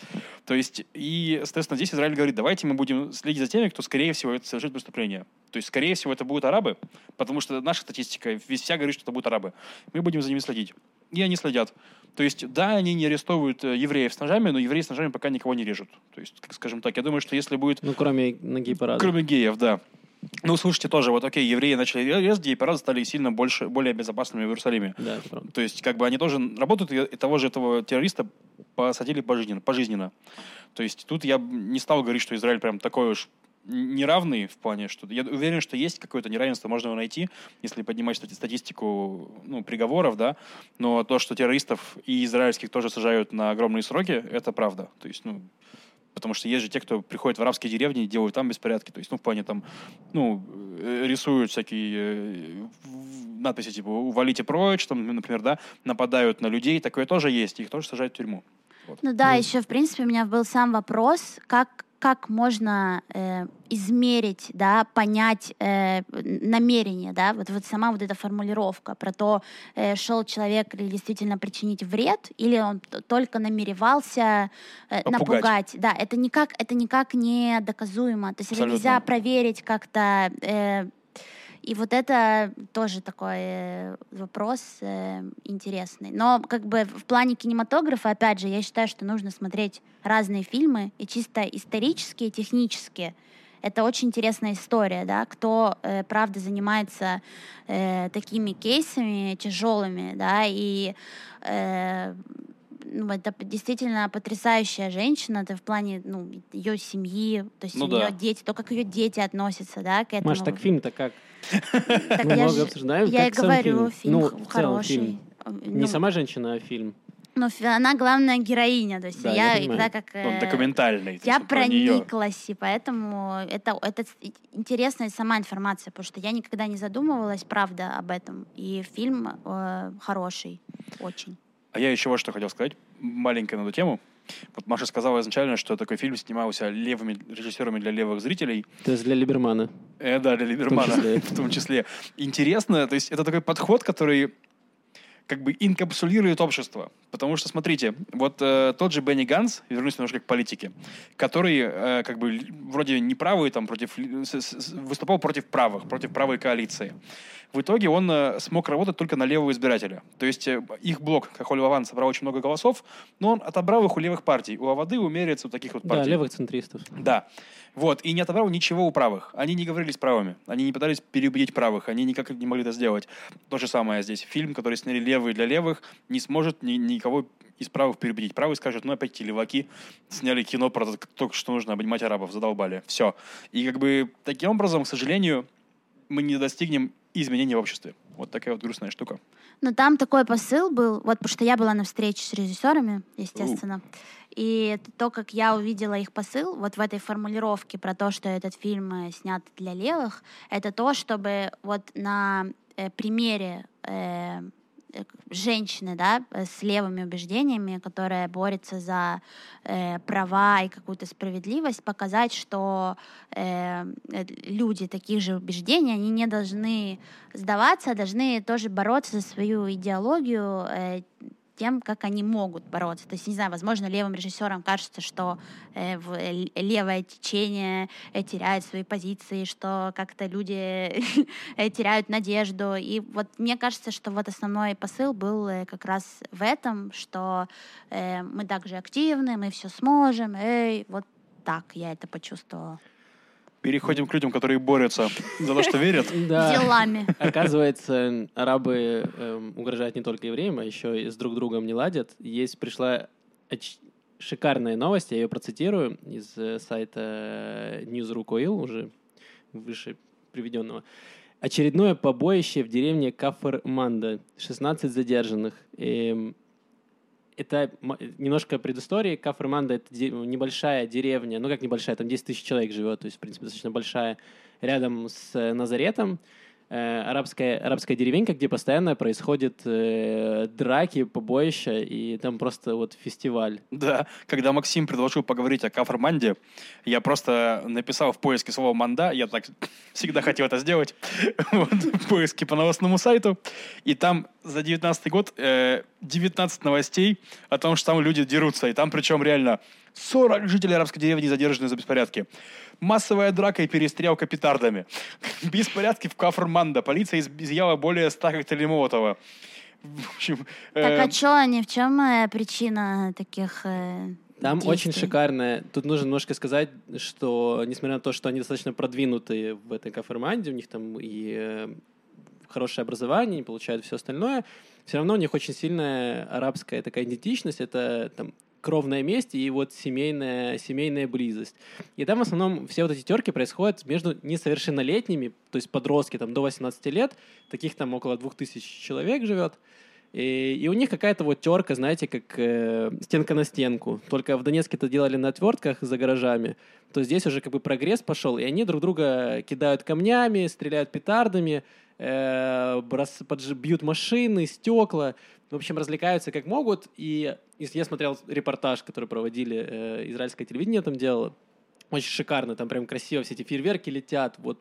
То есть, и, соответственно, здесь Израиль говорит, давайте мы будем следить за теми, кто, скорее всего, это совершит преступление. То есть, скорее всего, это будут арабы, потому что наша статистика весь вся говорит, что это будут арабы. Мы будем за ними следить. И они следят. То есть, да, они не арестовывают э, евреев с ножами, но евреи с ножами пока никого не режут. То есть, как скажем так, я думаю, что если будет Ну, кроме ноги парада. Кроме геев, да. Ну, слушайте, тоже, вот окей, евреи начали резать, гей-парады стали сильно больше, более безопасными в Иерусалиме. Да, это правда. То есть, как бы они тоже работают, и того же этого террориста посадили пожизненно. пожизненно. То есть, тут я не стал говорить, что Израиль прям такой уж неравный в плане, что я уверен, что есть какое-то неравенство, можно его найти, если поднимать стати- статистику ну, приговоров, да, но то, что террористов и израильских тоже сажают на огромные сроки, это правда. То есть, ну, Потому что есть же те, кто приходит в арабские деревни и делают там беспорядки. То есть, ну, в плане там, ну, э, рисуют всякие э, надписи типа «увалите прочь», там, например, да, нападают на людей. Такое тоже есть. Их тоже сажают в тюрьму. Ну да, еще, в принципе, у меня был сам вопрос, как, как можно э, измерить, да, понять э, намерение, да, вот, вот сама вот эта формулировка про то, э, шел человек или действительно причинить вред, или он только намеревался э, Попугать. напугать. Да, это никак, это никак не доказуемо. То есть это Абсолютно. нельзя проверить как-то э, и вот это тоже такой э, вопрос э, интересный. Но как бы в плане кинематографа, опять же, я считаю, что нужно смотреть разные фильмы, и чисто исторические, технические. Это очень интересная история, да, кто, э, правда, занимается э, такими кейсами тяжелыми, да, и э, ну, это действительно потрясающая женщина, это в плане, ну, ее семьи, то есть Ну у нее да. дети, то, как ее дети относятся, да, к этому. Маш, так фильм-то как? Так Мы я много ж- обсуждаем. Я и говорю, фильм, Ну, х- в целом хороший. фильм. Э, Не ну, сама женщина, а фильм. Ну, она главная героиня, то есть Да, я, я понимаю. когда как... Он э, документальный. я есть про прониклась, и поэтому это, это интересная сама информация, потому что я никогда не задумывалась, правда, об этом. И фильм э, хороший, очень. А я еще вот что хотел сказать, маленькое на эту тему. Вот Маша сказала изначально, что такой фильм снимался левыми режиссерами для левых зрителей. То есть для Либермана. Э, да, для Либермана числе. в том числе. Интересно, то есть это такой подход, который как бы инкапсулирует общество. Потому что, смотрите, вот э, тот же Бенни Ганс, вернусь немножко к политике, который э, как бы вроде неправый, там, против, с- с- выступал против правых, против правой коалиции. В итоге он э, смог работать только на левого избирателя. То есть э, их блок, Кахоль Ваван, собрал очень много голосов, но он отобрал их у левых партий. У Авады, у Мерец, у таких вот Да, партий. левых центристов. Да. Вот. И не отобрал ничего у правых. Они не говорили с правыми. Они не пытались переубедить правых. Они никак не могли это сделать. То же самое здесь. Фильм, который сняли левые для левых, не сможет ни- никого из правых переубедить. Правые скажут, ну опять леваки сняли кино про то, что нужно обнимать арабов. Задолбали. Все. И как бы таким образом, к сожалению, мы не достигнем изменений в обществе. Вот такая вот грустная штука. Но там такой посыл был, вот потому что я была на встрече с режиссерами, естественно, и то, как я увидела их посыл, вот в этой формулировке про то, что этот фильм э, снят для левых, это то, чтобы вот на э, примере э, женщины, да, э, с левыми убеждениями, которая борется за э, права и какую-то справедливость, показать, что э, э, люди таких же убеждений, они не должны сдаваться, а должны тоже бороться за свою идеологию э, тем, как они могут бороться. То есть, не знаю, возможно, левым режиссерам кажется, что э, левое течение э, теряет свои позиции, что как-то люди э, теряют надежду. И вот мне кажется, что вот основной посыл был э, как раз в этом, что э, мы также активны, мы все сможем. Эй, вот так я это почувствовала. Переходим к людям, которые борются за то, что верят. Да. Делами. Оказывается, арабы эм, угрожают не только евреям, а еще и с друг другом не ладят. Есть пришла оч- шикарная новость, я ее процитирую из э, сайта э, News.ru.il, уже выше приведенного. Очередное побоище в деревне Кафр-Манда. 16 задержанных. Эм, это немножко предыстории. Кафр-Манда — это небольшая деревня, ну как небольшая, там 10 тысяч человек живет, то есть, в принципе, достаточно большая, рядом с э, Назаретом. э, арабская, арабская деревенька, где постоянно происходят э, драки, побоища, и там просто вот фестиваль. Да, когда Максим предложил поговорить о Кафарманде, я просто написал в поиске слово «манда», я так всегда хотел это сделать, вот, в поиске по новостному сайту, и там за 19 год э, 19 новостей о том, что там люди дерутся, и там причем реально 40 жителей арабской деревни задержаны за беспорядки. Массовая драка и перестрелка петардами. Беспорядки в Кафрманда. Полиция из- изъяла более 100 коктейлей Молотова. В общем, Так э, а что они, в чем э, причина таких э, Там очень действий? шикарное. Тут нужно немножко сказать, что несмотря на то, что они достаточно продвинутые в этой каферманде, у них там и э, хорошее образование, и получают все остальное, все равно у них очень сильная арабская такая идентичность. Это там кровная месть и вот семейная, семейная близость. И там в основном все вот эти терки происходят между несовершеннолетними, то есть подростки там до 18 лет, таких там около 2000 человек живет. И, и у них какая-то вот терка, знаете, как э, стенка на стенку. Только в Донецке это делали на отвертках за гаражами. То здесь уже как бы прогресс пошел, и они друг друга кидают камнями, стреляют петардами, э, брос- подж- бьют машины, стекла. В общем, развлекаются как могут. И я смотрел репортаж, который проводили, э, израильское телевидение там делало, очень шикарно, там прям красиво все эти фейерверки летят. Вот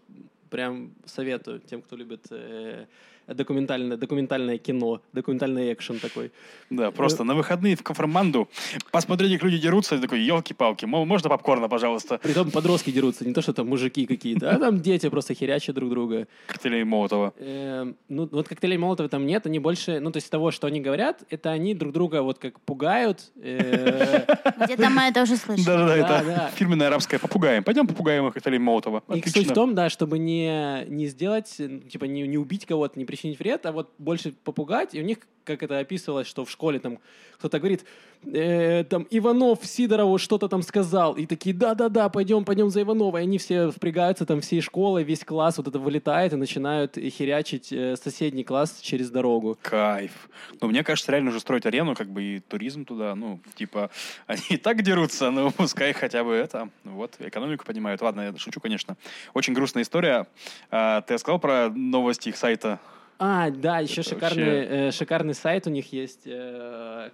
прям советую тем, кто любит э, документальное, документальное кино, документальный экшен такой. Да, просто на выходные в Кафарманду посмотреть, как люди дерутся, и такой, елки-палки, мо- можно попкорна, пожалуйста? Притом подростки дерутся, не то, что там мужики какие-то, а там дети просто херячат друг друга. Коктейлей Молотова. Эм, ну, вот коктейлей Молотова там нет, они больше, ну, то есть того, что они говорят, это они друг друга вот как пугают. э, Где-то мы это уже слышали. Да-да-да, Да, это да. фирменная арабская попугаем. Пойдем попугаем их коктейлей Молотова. И суть в том, да, чтобы не, не сделать, э, типа, не, не убить кого-то, не причинить вред, а вот больше попугать. И у них, как это описывалось, что в школе там кто-то говорит, э, там, Иванов Сидорову что-то там сказал. И такие, да-да-да, пойдем, пойдем за Иванова. И они все впрягаются, там, всей школы, весь класс вот это вылетает и начинают херячить э, соседний класс через дорогу. Кайф. Но мне кажется, реально уже строить арену, как бы и туризм туда, ну, типа, они и так дерутся, но пускай хотя бы это, вот, экономику поднимают. Ладно, я шучу, конечно. Очень грустная история. А, ты сказал про новости их сайта? А, да, еще Это шикарный, вообще- э, шикарный сайт у них есть. Э.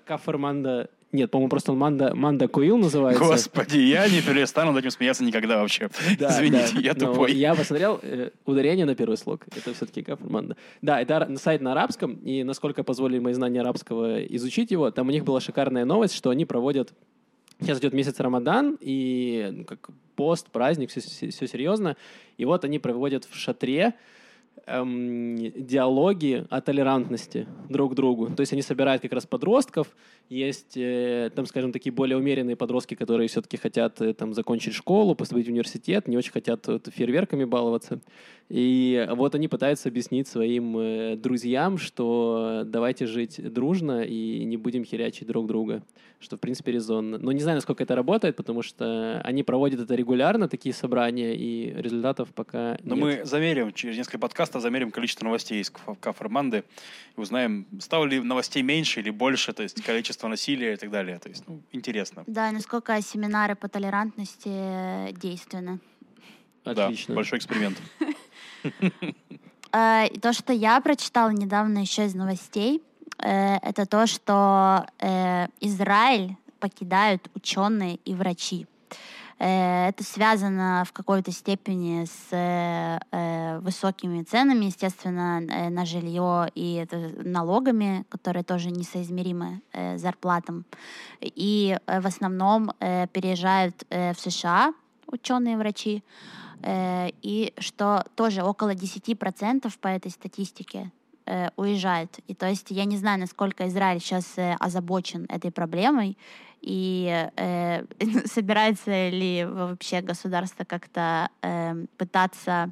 Нет, по-моему, просто он Манда, Манда Куил называется. Господи, я не перестану над этим смеяться никогда вообще. Да, Извините, да. я Но тупой. Я посмотрел э, ударение на первый слог. Это все-таки Каферманда. Да, это сайт на арабском, и насколько позволили мои знания арабского изучить его, там у них была шикарная новость, что они проводят... Сейчас идет месяц Рамадан, и ну, как пост, праздник, все, серьезно. И вот они проводят в шатре эм, диалоги о толерантности друг к другу. То есть они собирают как раз подростков, есть э, там, скажем, такие более умеренные подростки, которые все-таки хотят э, там закончить школу, поступить в университет, не очень хотят вот, фейерверками баловаться. И вот они пытаются объяснить своим э, друзьям, что давайте жить дружно и не будем херячить друг друга, что в принципе резонно. Но не знаю, насколько это работает, потому что они проводят это регулярно, такие собрания, и результатов пока Но нет. мы замерим, через несколько подкастов замерим количество новостей из Каф- Кафарманды и узнаем, стало ли новостей меньше или больше, то есть количество насилия и так далее. То есть, ну, интересно. Да, насколько семинары по толерантности действенны. Отлично. Да, большой эксперимент. Э, То, что я прочитала недавно еще из новостей, э, это то, что э, Израиль покидают ученые и врачи. Э, Это связано в какой-то степени с э, высокими ценами, естественно, э, на жилье и налогами, которые тоже несоизмеримы зарплатам. И в основном переезжают в США ученые врачи, Э, и что тоже около 10% по этой статистике э, уезжают. И то есть я не знаю, насколько Израиль сейчас э, озабочен этой проблемой, и э, собирается ли вообще государство как-то э, пытаться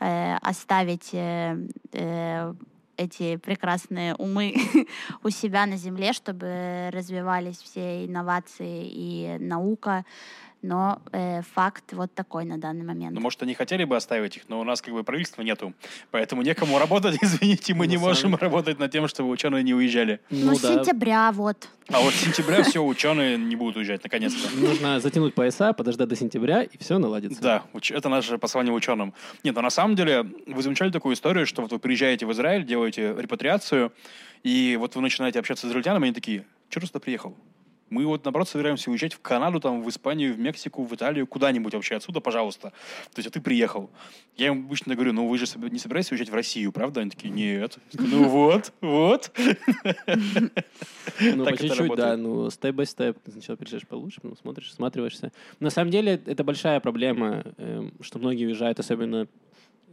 э, оставить э, э, эти прекрасные умы у себя на земле, чтобы развивались все инновации и наука. Но э, факт вот такой на данный момент. Ну, может, они хотели бы оставить их, но у нас как бы правительства нету. Поэтому некому работать, извините, мы не можем работать над тем, чтобы ученые не уезжали. Ну, с сентября вот. А вот с сентября все, ученые не будут уезжать, наконец-то. Нужно затянуть пояса, подождать до сентября, и все наладится. Да, это наше послание ученым. Нет, но на самом деле вы замечали такую историю, что вот вы приезжаете в Израиль, делаете репатриацию, и вот вы начинаете общаться с израильтянами, они такие, что ты сюда приехал? Мы вот, наоборот, собираемся уезжать в Канаду, там, в Испанию, в Мексику, в Италию, куда-нибудь вообще отсюда, пожалуйста. То есть, а ты приехал. Я им обычно говорю, ну вы же не собираетесь уезжать в Россию, правда? Они такие, нет. Ну вот, вот. Ну, по чуть-чуть, да, ну, степ-бай-степ. Ты сначала приезжаешь получше, потом смотришь, всматриваешься. На самом деле, это большая проблема, эм, что многие уезжают, особенно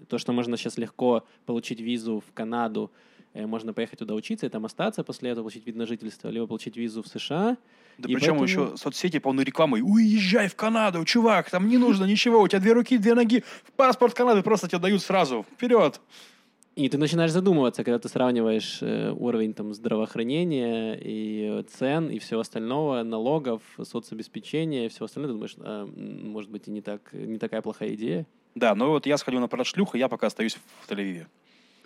то, что можно сейчас легко получить визу в Канаду, можно поехать туда учиться и там остаться, после этого получить вид на жительство, либо получить визу в США. Да И причем поэтому- еще соцсети полны рекламой. Уезжай в Канаду, чувак, там не нужно ничего, у тебя две руки, две ноги, паспорт Канады просто тебе дают сразу. Вперед! И ты начинаешь задумываться, когда ты сравниваешь э, уровень там, здравоохранения и э, цен и всего остального, налогов, соцобеспечения и всего остального, ты думаешь, а, может быть, и не, так, не такая плохая идея. Да, но вот я сходил на парад шлюх, и я пока остаюсь в Тель-Авиве.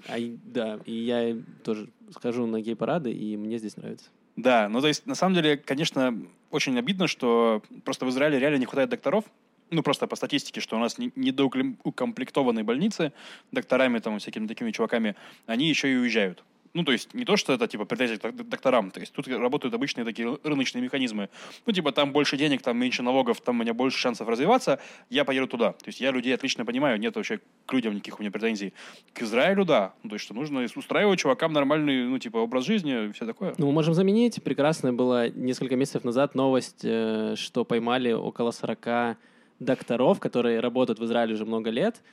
А, да, и я тоже схожу на гей-парады, и мне здесь нравится. Да, ну то есть, на самом деле, конечно, очень обидно, что просто в Израиле реально не хватает докторов. Ну, просто по статистике, что у нас не- недоукомплектованные больницы докторами, там, всякими такими чуваками, они еще и уезжают. Ну, то есть, не то, что это, типа, претензия к док- докторам. То есть, тут работают обычные такие ры- рыночные механизмы. Ну, типа, там больше денег, там меньше налогов, там у меня больше шансов развиваться, я поеду туда. То есть, я людей отлично понимаю, нет вообще к людям никаких у меня претензий. К Израилю, да. Ну, то есть, что нужно устраивать чувакам нормальный, ну, типа, образ жизни и все такое. Ну, мы можем заменить. Прекрасная была несколько месяцев назад новость, э, что поймали около 40 докторов, которые работают в Израиле уже много лет,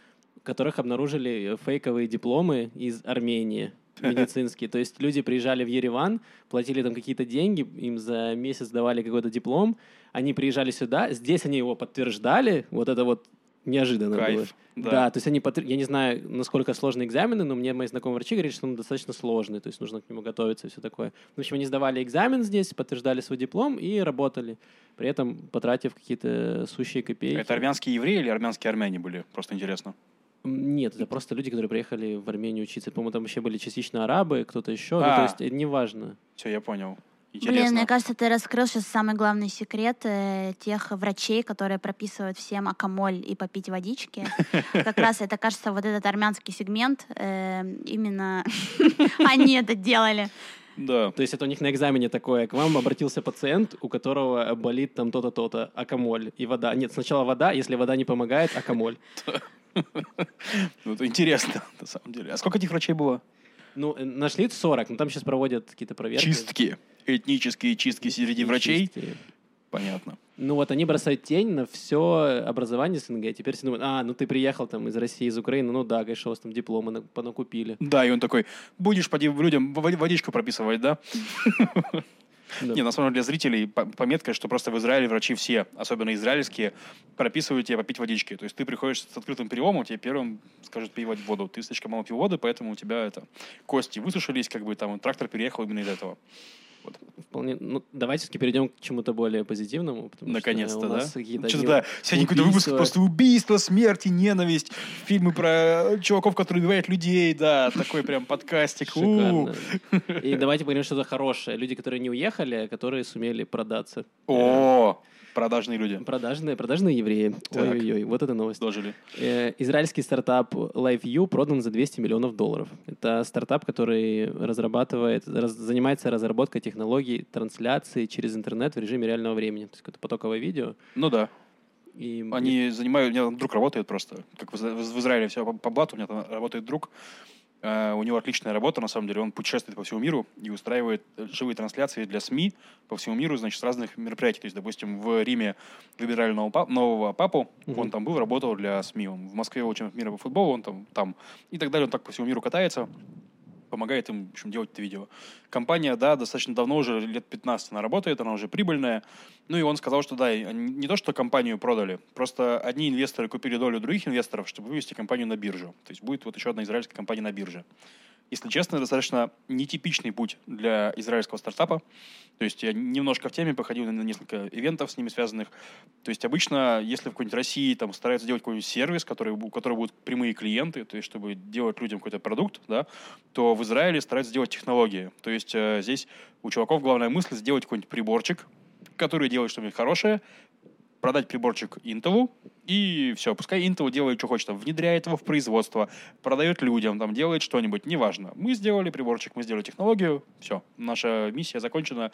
которых обнаружили фейковые дипломы из Армении медицинские. То есть люди приезжали в Ереван, платили там какие-то деньги, им за месяц давали какой-то диплом, они приезжали сюда, здесь они его подтверждали, вот это вот неожиданно Кайф, было. да. Да. то есть они, подтвер- я не знаю, насколько сложные экзамены, но мне мои знакомые врачи говорят, что он достаточно сложный, то есть нужно к нему готовиться и все такое. В общем, они сдавали экзамен здесь, подтверждали свой диплом и работали, при этом потратив какие-то сущие копейки. Это армянские евреи или армянские армяне были? Просто интересно. Нет, это просто люди, которые приехали в Армению учиться. По-моему, там вообще были частично арабы, кто-то еще. Ну, А. то есть, э, неважно. Все, я понял. Блин, Интересно. мне кажется, ты раскрыл сейчас самый главный секрет э, тех врачей, которые прописывают всем акамоль и попить водички. Как раз это, кажется, вот этот армянский сегмент, э, именно они это делали. Да. То есть это у них на экзамене такое. К вам обратился пациент, у которого болит там то-то, то-то, акамоль и вода. Нет, сначала вода, если вода не помогает, акамоль. Ну, это интересно, на самом деле. А сколько этих врачей было? Ну, э, нашли 40, но там сейчас проводят какие-то проверки. Чистки. Этнические чистки среди врачей. Понятно. Ну вот они бросают тень на все образование СНГ. Теперь все думают, а, ну ты приехал там из России, из Украины, ну да, конечно, у вас там дипломы на- понакупили. Да, и он такой, будешь поди людям води- водичку прописывать, да? Да. Не, на самом деле для зрителей по- пометка, что просто в Израиле врачи все, особенно израильские, прописывают тебе попить водички. То есть ты приходишь с открытым переломом, тебе первым скажут пить воду. Ты слишком мало пил воды, поэтому у тебя это кости высушились, как бы там трактор переехал именно из этого. Вполне. Ну, давайте все-таки перейдем к чему-то более позитивному. Наконец-то, да? Что-то да, сегодня какой-то выпуск просто убийство, смерть и ненависть. Фильмы про чуваков, которые убивают людей, да, такой прям подкастик. Шикарно. И давайте поговорим что-то хорошее. Люди, которые не уехали, а которые сумели продаться. О, продажные люди. Продажные, продажные евреи. Ой-ой-ой, вот это новость. Дожили. Э, израильский стартап LiveView продан за 200 миллионов долларов. Это стартап, который разрабатывает, раз- занимается разработкой технологий трансляции через интернет в режиме реального времени. То есть это потоковое видео. Ну да. И Они занимают, у меня там друг работает просто, как в, Изра- в Израиле все по, по блату, у меня там работает друг, у него отличная работа, на самом деле, он путешествует по всему миру и устраивает э, живые трансляции для СМИ по всему миру, значит, с разных мероприятий. То есть, допустим, в Риме выбирали нового, нового папу, Мгм. он там был, работал для СМИ, он в Москве был чемпионом мира по футболу, он там, там, и так далее, он так по всему миру катается, помогает им, в общем, делать это видео. Компания, да, достаточно давно, уже лет 15 она работает, она уже прибыльная. Ну и он сказал, что да, не то, что компанию продали, просто одни инвесторы купили долю других инвесторов, чтобы вывести компанию на биржу. То есть будет вот еще одна израильская компания на бирже. Если честно, достаточно нетипичный путь для израильского стартапа. То есть я немножко в теме походил на несколько ивентов с ними связанных. То есть обычно, если в какой-нибудь России там стараются делать какой-нибудь сервис, который, у которого будут прямые клиенты, то есть чтобы делать людям какой-то продукт, да, то в Израиле стараются делать технологии. То есть э, здесь у чуваков главная мысль сделать какой-нибудь приборчик, который делает что-нибудь хорошее, продать приборчик Intel, и все, пускай Intel делает, что хочет, там, внедряет его в производство, продает людям, там, делает что-нибудь, неважно. Мы сделали приборчик, мы сделали технологию, все, наша миссия закончена,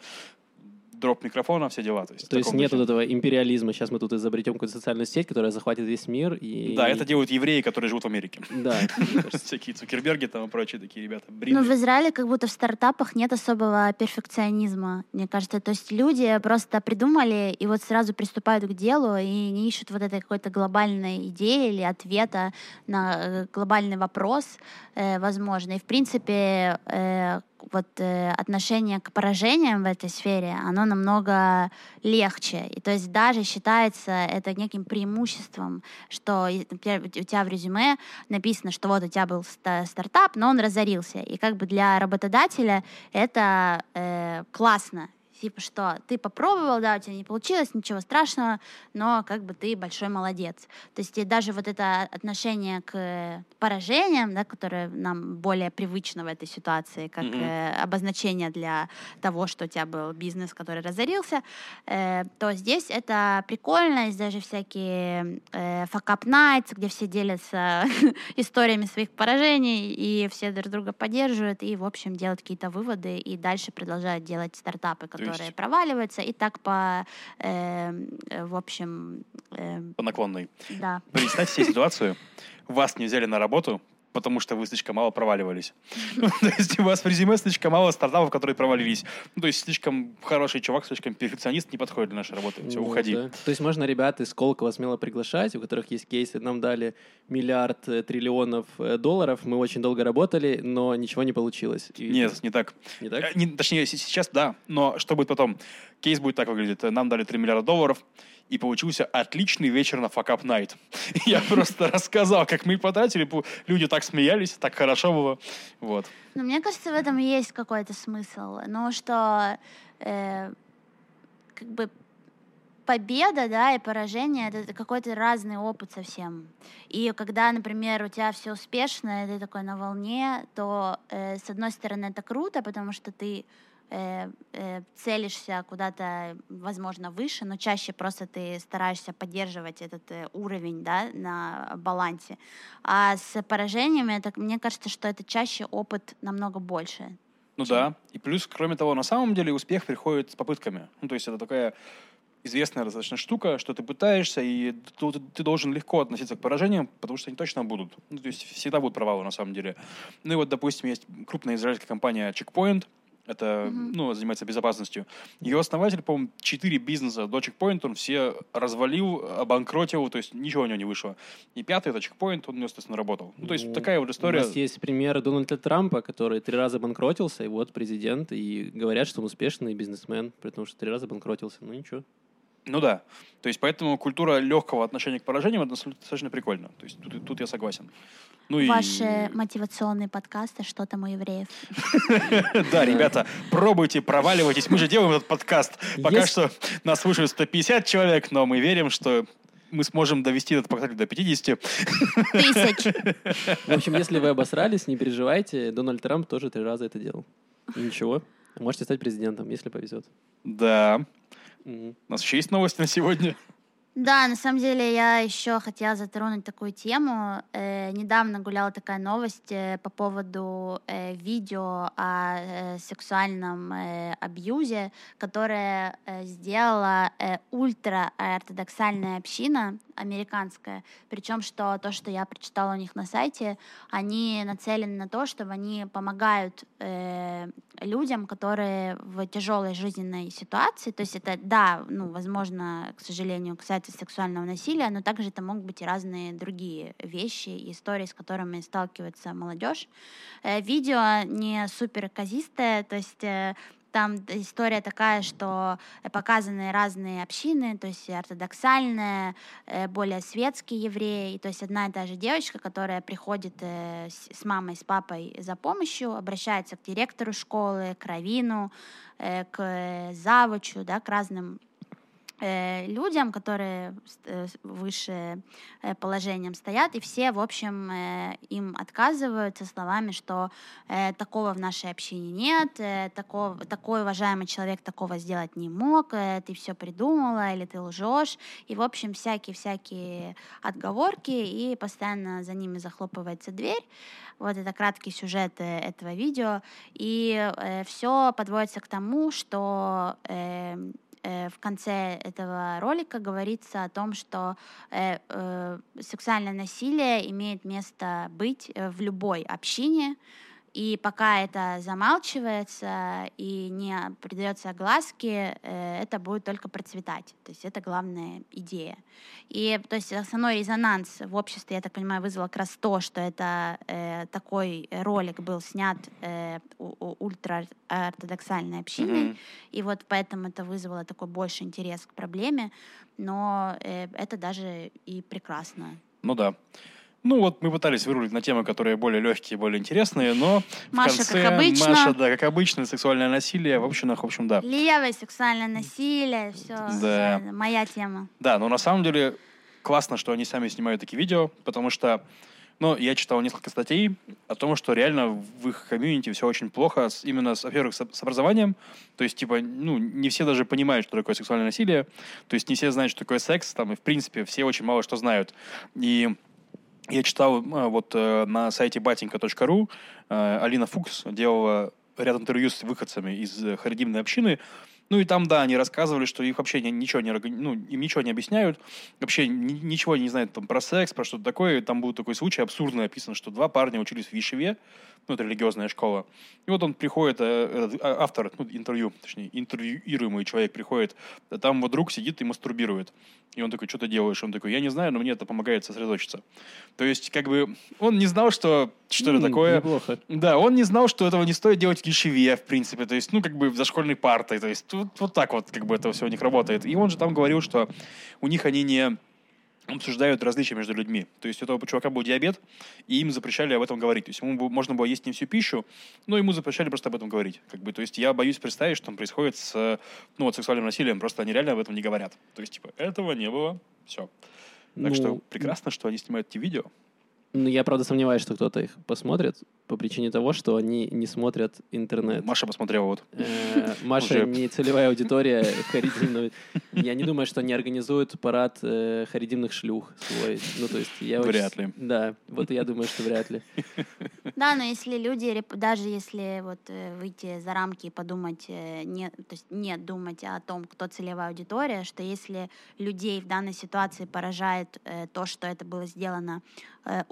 дроп микрофона, все дела. То есть, То есть нет вот этого империализма. Сейчас мы тут изобретем какую-то социальную сеть, которая захватит весь мир. И... Да, это делают евреи, которые живут в Америке. Да. Всякие Цукерберги там и прочие такие ребята. Ну, в Израиле как будто в стартапах нет особого перфекционизма, мне кажется. То есть люди просто придумали и вот сразу приступают к делу и не ищут вот этой какой-то глобальной идеи или ответа на э, глобальный вопрос, э, возможно. И, в принципе, э, вот э, отношение к поражениям в этой сфере, оно намного легче. И то есть даже считается это неким преимуществом, что, например, у тебя в резюме написано, что вот у тебя был стартап, но он разорился. И как бы для работодателя это э, классно, типа что, ты попробовал, да, у тебя не получилось, ничего страшного, но как бы ты большой молодец. То есть и даже вот это отношение к поражениям, да, которое нам более привычно в этой ситуации, как mm-hmm. э, обозначение для того, что у тебя был бизнес, который разорился, э, то здесь это прикольно, есть даже всякие э, nights, где все делятся историями своих поражений, и все друг друга поддерживают, и, в общем, делают какие-то выводы, и дальше продолжают делать стартапы, которые которые проваливаются, и так по, э, в общем... Э, по наклонной. Да. Представьте себе ситуацию, вас не взяли на работу, потому что вы слишком мало проваливались. То есть у вас в резюме слишком мало стартапов, которые провалились. Ну, то есть слишком хороший чувак, слишком перфекционист не подходит для нашей работы. Все, уходи. То есть можно ребят из Колокова смело приглашать, у которых есть кейсы. Нам дали миллиард э, триллионов э, долларов, мы очень долго работали, но ничего не получилось. Нет, не так. Не так? Э, точнее, сейчас да, но что будет потом? Кейс будет так выглядеть. Нам дали 3 миллиарда долларов, и получился отличный вечер на Up Night. Я просто рассказал, как мы потратили, люди так смеялись, так хорошо было. Вот. Ну, мне кажется, в этом есть какой-то смысл. Ну, что э, как бы победа, да, и поражение это какой-то разный опыт совсем. И когда, например, у тебя все успешно, и ты такой на волне, то э, с одной стороны это круто, потому что ты э, э, целишься куда-то, возможно, выше, но чаще просто ты стараешься поддерживать этот э, уровень да, на балансе. А с поражениями, это, мне кажется, что это чаще опыт намного больше. Ну чем... да, и плюс, кроме того, на самом деле успех приходит с попытками. Ну, то есть это такая известная достаточно штука, что ты пытаешься, и ты, ты должен легко относиться к поражениям, потому что они точно будут. Ну, то есть всегда будут провалы на самом деле. Ну и вот, допустим, есть крупная израильская компания Checkpoint, это, mm-hmm. ну, занимается безопасностью. Ее основатель, по-моему, четыре бизнеса до чекпоинта он все развалил, обанкротил, то есть ничего у него не вышло. И пятый, это чекпоинт, он, естественно, работал. Ну, то есть ну, такая вот история. У нас есть пример Дональда Трампа, который три раза банкротился, и вот президент, и говорят, что он успешный бизнесмен, потому что три раза банкротился. Ну, ничего. Ну да. То есть поэтому культура легкого отношения к поражениям это достаточно прикольно. То есть тут, тут я согласен. Ну Ваши и... мотивационные подкасты «Что там у евреев?» Да, ребята, пробуйте, проваливайтесь. Мы же делаем этот подкаст. Пока что нас слушают 150 человек, но мы верим, что мы сможем довести этот показатель до 50. Тысяч. В общем, если вы обосрались, не переживайте. Дональд Трамп тоже три раза это делал. Ничего. Можете стать президентом, если повезет. Да. У нас еще есть новости на сегодня? Да, на самом деле я еще хотела затронуть такую тему. Э, недавно гуляла такая новость э, по поводу э, видео о э, сексуальном э, абьюзе, которое э, сделала э, ультраортодоксальная община американская. Причем, что то, что я прочитала у них на сайте, они нацелены на то, чтобы они помогают э, людям, которые в тяжелой жизненной ситуации. То есть это, да, ну, возможно, к сожалению, касается сексуального насилия, но также это могут быть и разные другие вещи, истории, с которыми сталкивается молодежь. Э, видео не супер казистое, то есть э, Там история такая, что показаны разные общины, то есть ортодоксальные, э, более светские евреи. То есть одна и та же девочка, которая приходит с мамой, с папой за помощью, обращается к директору школы, к равину, к завучу, да, к разным людям, которые э, выше э, положением стоят, и все, в общем, им отказывают со словами, что такого в нашей общине нет, такого, такой уважаемый человек такого сделать не мог, ты все придумала или ты лжешь, и, в общем, всякие-всякие отговорки, и постоянно за ними захлопывается дверь. Вот это краткий сюжет этого видео, и все подводится к тому, что Э, в конце этого ролика говорится о том, что э, э, сексуальное насилие имеет место быть в любой общине, и пока это замалчивается и не придается огласке, э, это будет только процветать. То есть это главная идея. И то есть основной резонанс в обществе, я так понимаю, вызвал как раз то, что это э, такой ролик был снят э, ультраортодоксальной общиной, mm-hmm. и вот поэтому это вызвало такой больше интерес к проблеме, но э, это даже и прекрасно. Ну да. Ну вот мы пытались вырулить на темы, которые более легкие, более интересные, но Маша, в конце как обычно. Маша, да, как обычно, сексуальное насилие, в общем, в общем, да. Левое сексуальное насилие, все, да. моя тема. Да, но на самом деле классно, что они сами снимают такие видео, потому что ну, я читал несколько статей о том, что реально в их комьюнити все очень плохо, с, именно, с, во-первых, с, с образованием. То есть, типа, ну, не все даже понимают, что такое сексуальное насилие. То есть, не все знают, что такое секс. Там, и, в принципе, все очень мало что знают. И я читал э, вот э, на сайте batinka.ru, э, Алина Фукс делала ряд интервью с выходцами из харидимной общины, ну и там, да, они рассказывали, что их вообще ничего не, ну, им ничего не объясняют, вообще ничего не знают там, про секс, про что-то такое. Там был такой случай абсурдный описан, что два парня учились в Вишеве, ну, это религиозная школа. И вот он приходит, э, а, автор, ну, интервью, точнее, интервьюируемый человек приходит, а там вот друг сидит и мастурбирует. И он такой, что ты делаешь? Он такой, я не знаю, но мне это помогает сосредоточиться. То есть, как бы, он не знал, что, что это такое. Неплохо. Да, он не знал, что этого не стоит делать в Кишеве, в принципе. То есть, ну, как бы за школьной партой. То есть, вот, вот так вот, как бы это все у них работает. И он же там говорил, что у них они не обсуждают различия между людьми. То есть у этого чувака был диабет, и им запрещали об этом говорить. То есть ему можно было есть не всю пищу, но ему запрещали просто об этом говорить. Как бы, то есть я боюсь представить, что там происходит с ну, вот, сексуальным насилием, просто они реально об этом не говорят. То есть, типа, этого не было, все. Так ну, что прекрасно, что они снимают эти видео. Ну, я, правда, сомневаюсь, что кто-то их посмотрит по причине того, что они не смотрят интернет. Маша посмотрела вот. Э, Маша не целевая аудитория харидимного. Я не думаю, что они организуют парад э, харидимных шлюх свой. Ну, то есть я Вряд ли. Да, вот я думаю, что вряд ли. Да, но если люди, даже если вот э, выйти за рамки и подумать, не, то есть не думать о том, кто целевая аудитория, что если людей в данной ситуации поражает то, что это было сделано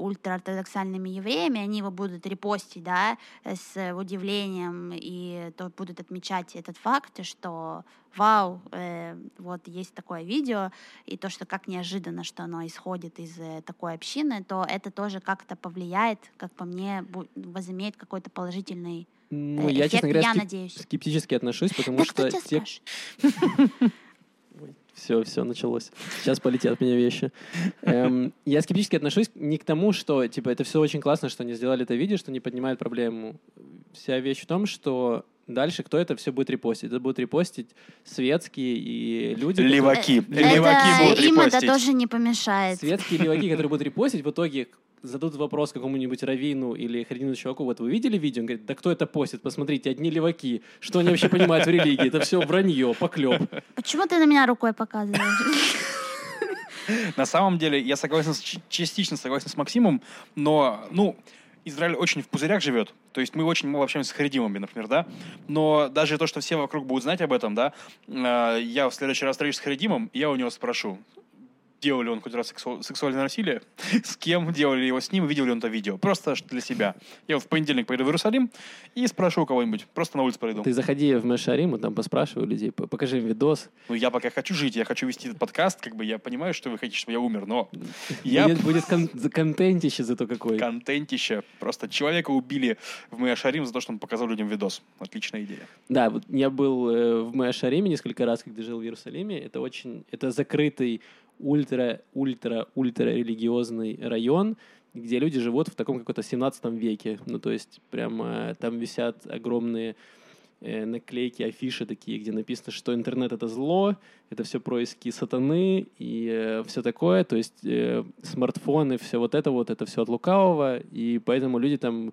ультраортодоксальными евреями, они его будут репостить, да, с удивлением, и то будут отмечать этот факт, что вау, э, вот есть такое видео, и то, что как неожиданно, что оно исходит из э, такой общины, то это тоже как-то повлияет, как по мне, возымеет какой-то положительный ну, эффект, я, честно говоря, я скеп- надеюсь. скептически отношусь, потому что те... Все, все, началось. Сейчас полетят от меня вещи. Эм, я скептически отношусь не к тому, что, типа, это все очень классно, что они сделали это видео, что не поднимают проблему. Вся вещь в том, что дальше кто это все будет репостить? Это будут репостить светские и люди... Леваки. Которые... Леваки будут репостить. Им это тоже не помешает. Светские леваки, которые будут репостить, в итоге зададут вопрос какому-нибудь раввину или хренину чуваку, вот вы видели видео? Он говорит, да кто это постит? Посмотрите, одни леваки. Что они вообще понимают в религии? Это все вранье, поклеп. Почему ты на меня рукой показываешь? На самом деле, я согласен, частично согласен с Максимом, но, ну, Израиль очень в пузырях живет. То есть мы очень мало общаемся с харидимами, например, да. Но даже то, что все вокруг будут знать об этом, да, э, я в следующий раз встречусь с харидимом, я у него спрошу, делал ли он хоть раз сексу- сексуальное насилие, с кем делали его с ним, видел ли он это видео. Просто для себя. Я вот в понедельник поеду в Иерусалим и спрошу у кого-нибудь. Просто на улице пройду. Ты заходи в Мэшарим, и там поспрашивай людей, покажи им видос. Ну, я пока хочу жить, я хочу вести этот подкаст, как бы я понимаю, что вы хотите, чтобы я умер, но я Будет, будет кон- за- контентище зато какой. контентище. Просто человека убили в Мэя Шарим за то, что он показал людям видос. Отличная идея. Да, вот я был э, в Мэшариме несколько раз, когда жил в Иерусалиме. Это очень, это закрытый ультра, ультра, ультра религиозный район, где люди живут в таком каком-то 17 веке. Ну, то есть прямо там висят огромные э, наклейки, афиши такие, где написано, что интернет это зло, это все происки сатаны и все такое. То есть э, смартфоны, все вот это вот, это все от лукавого, и поэтому люди там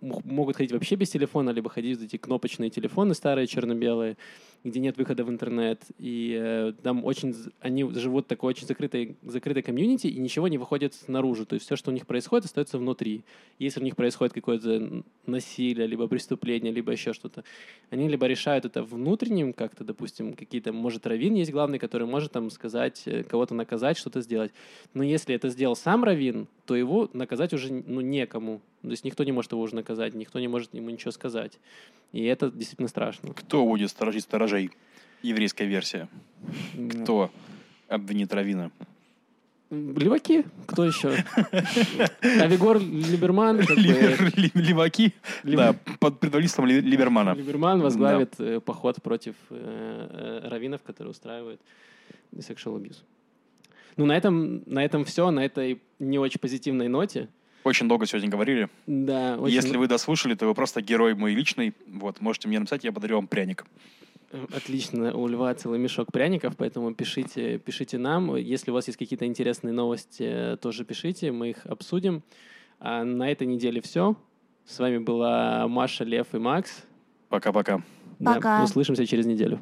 могут ходить вообще без телефона, либо ходить в эти кнопочные телефоны старые черно-белые, где нет выхода в интернет. И э, там очень... Они живут такой очень закрытой, закрытой комьюнити, и ничего не выходит снаружи. То есть все, что у них происходит, остается внутри. Если у них происходит какое-то насилие, либо преступление, либо еще что-то, они либо решают это внутренним как-то, допустим, какие-то, может, раввин есть главный, который может там сказать, э, кого-то наказать, что-то сделать. Но если это сделал сам раввин, то его наказать уже ну, некому. То есть никто не может его уже наказать, никто не может ему ничего сказать. И это действительно страшно. Кто будет сторожить сторожей? Еврейская версия. Кто обвинит Равина? Леваки? Кто еще? Авигор Либерман. Леваки? Да, под предводительством Ли- Либермана. Либерман возглавит э, поход против э, э, раввинов, которые устраивают sexual abuse. Ну, на этом, на этом все, на этой не очень позитивной ноте. Очень долго сегодня говорили. Да, очень- Если вы дослушали, то вы просто герой мой личный. Вот, можете мне написать, я подарю вам пряник. Отлично, у Льва целый мешок пряников, поэтому пишите, пишите нам. Если у вас есть какие-то интересные новости, тоже пишите, мы их обсудим. А на этой неделе все. С вами была Маша, Лев и Макс. Пока-пока. Да, Пока. услышимся через неделю.